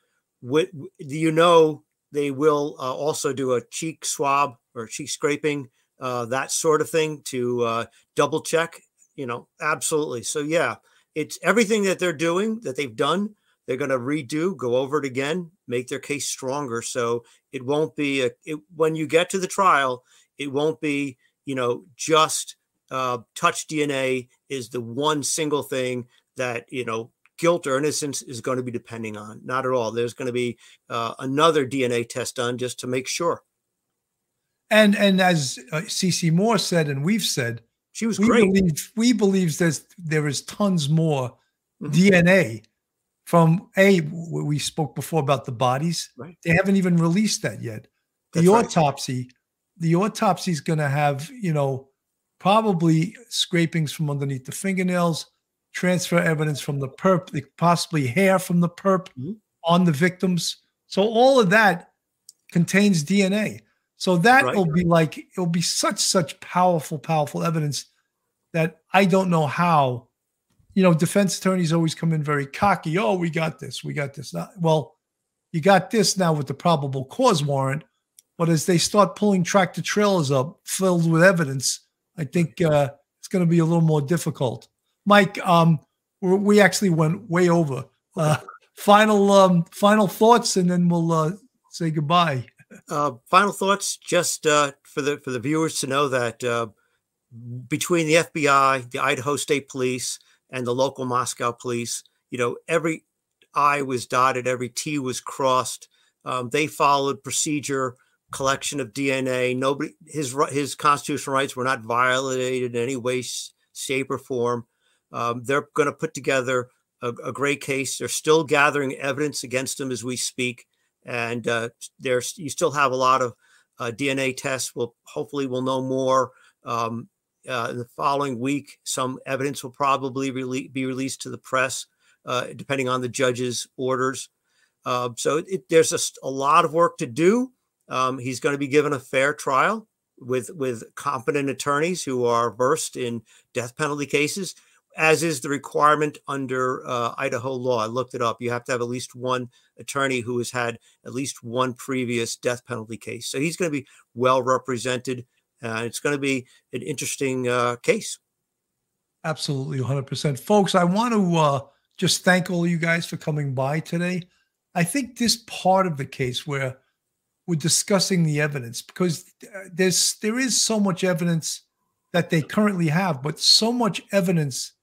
C: you know, they will uh, also do a cheek swab or cheek scraping, uh, that sort of thing to uh, double check. You know, absolutely. So yeah, it's everything that they're doing that they've done. They're going to redo, go over it again, make their case stronger. So it won't be a, it, when you get to the trial, it won't be you know just uh, touch DNA is the one single thing that you know guilt or innocence is going to be depending on. Not at all. There's going to be uh, another DNA test done just to make sure.
D: And and as uh, CeCe Moore said, and we've said,
C: she was
D: we
C: great.
D: Believe, we believe there's there is tons more
C: Mhm.
D: DNA from a We spoke before about the bodies.
C: Right.
D: They haven't even released that yet. The
C: That's right.
D: The autopsy is going to have you know probably scrapings from underneath the fingernails, transfer evidence from the perp, possibly hair from the perp
C: Mhm.
D: on the victims. So all of that contains DNA. So that
C: Right.
D: will be like it'll be such such powerful powerful evidence that I don't know how. You know, defense attorneys always come in very cocky. Oh, we got this. We got this. Now, well, you got this now with the probable cause warrant, but as they start pulling tractor trailers up filled with evidence, I think uh, it's going to be a little more difficult. Mike, um, we're, we actually went way over. Uh, final um, final thoughts, and then we'll uh, say goodbye.
C: uh, final thoughts just uh, for the for the viewers to know that uh, between the FBI, the Idaho State Police, and the local Moscow police, you know, every I was dotted, every T was crossed. Um, they followed procedure, collection of DNA. Nobody, his his constitutional rights were not violated in any way, shape, or form. Um, they're going to put together a, a great case. They're still gathering evidence against him as we speak and uh, there's you still have a lot of uh, DNA tests. We'll hopefully we'll know more um, uh, in the following week. Some evidence will probably rele- be released to the press, uh, depending on the judge's orders. Uh, so it, there's a lot of work to do. Um, he's going to be given a fair trial with with competent attorneys who are versed in death penalty cases, as is the requirement under uh, Idaho law. I looked it up. You have to have at least one attorney who has had at least one previous death penalty case. So he's going to be well represented. Uh, it's going to be an interesting uh, case.
D: Absolutely, 100%. Folks, I want to uh, just thank all you guys for coming by today. I think this part of the case where we're discussing the evidence because uh, there's there is so much evidence that they currently have, but so much evidence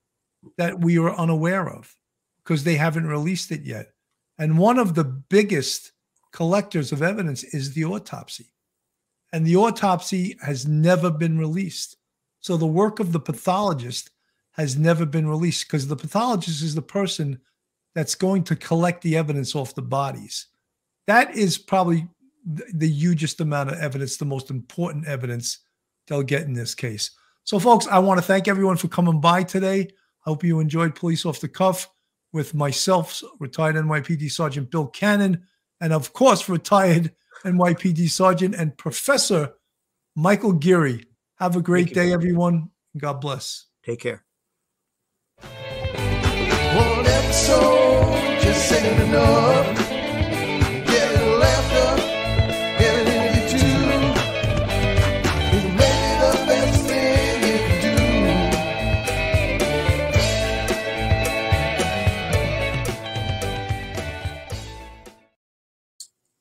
D: that we are unaware of because they haven't released it yet. And one of the biggest collectors of evidence is the autopsy. And the autopsy has never been released. So the work of the pathologist has never been released because the pathologist is the person that's going to collect the evidence off the bodies. That is probably th- the hugest amount of evidence, the most important evidence they'll get in this case. So, folks, I want to thank everyone for coming by today. I hope you enjoyed Police Off the Cuff with myself, retired NYPD Sergeant Bill Cannon, and of course, retired NYPD Sergeant and Professor Michael Geary. Have a great
C: you.
D: day, everyone. God bless.
C: Take care.
O: One episode just ain't enough.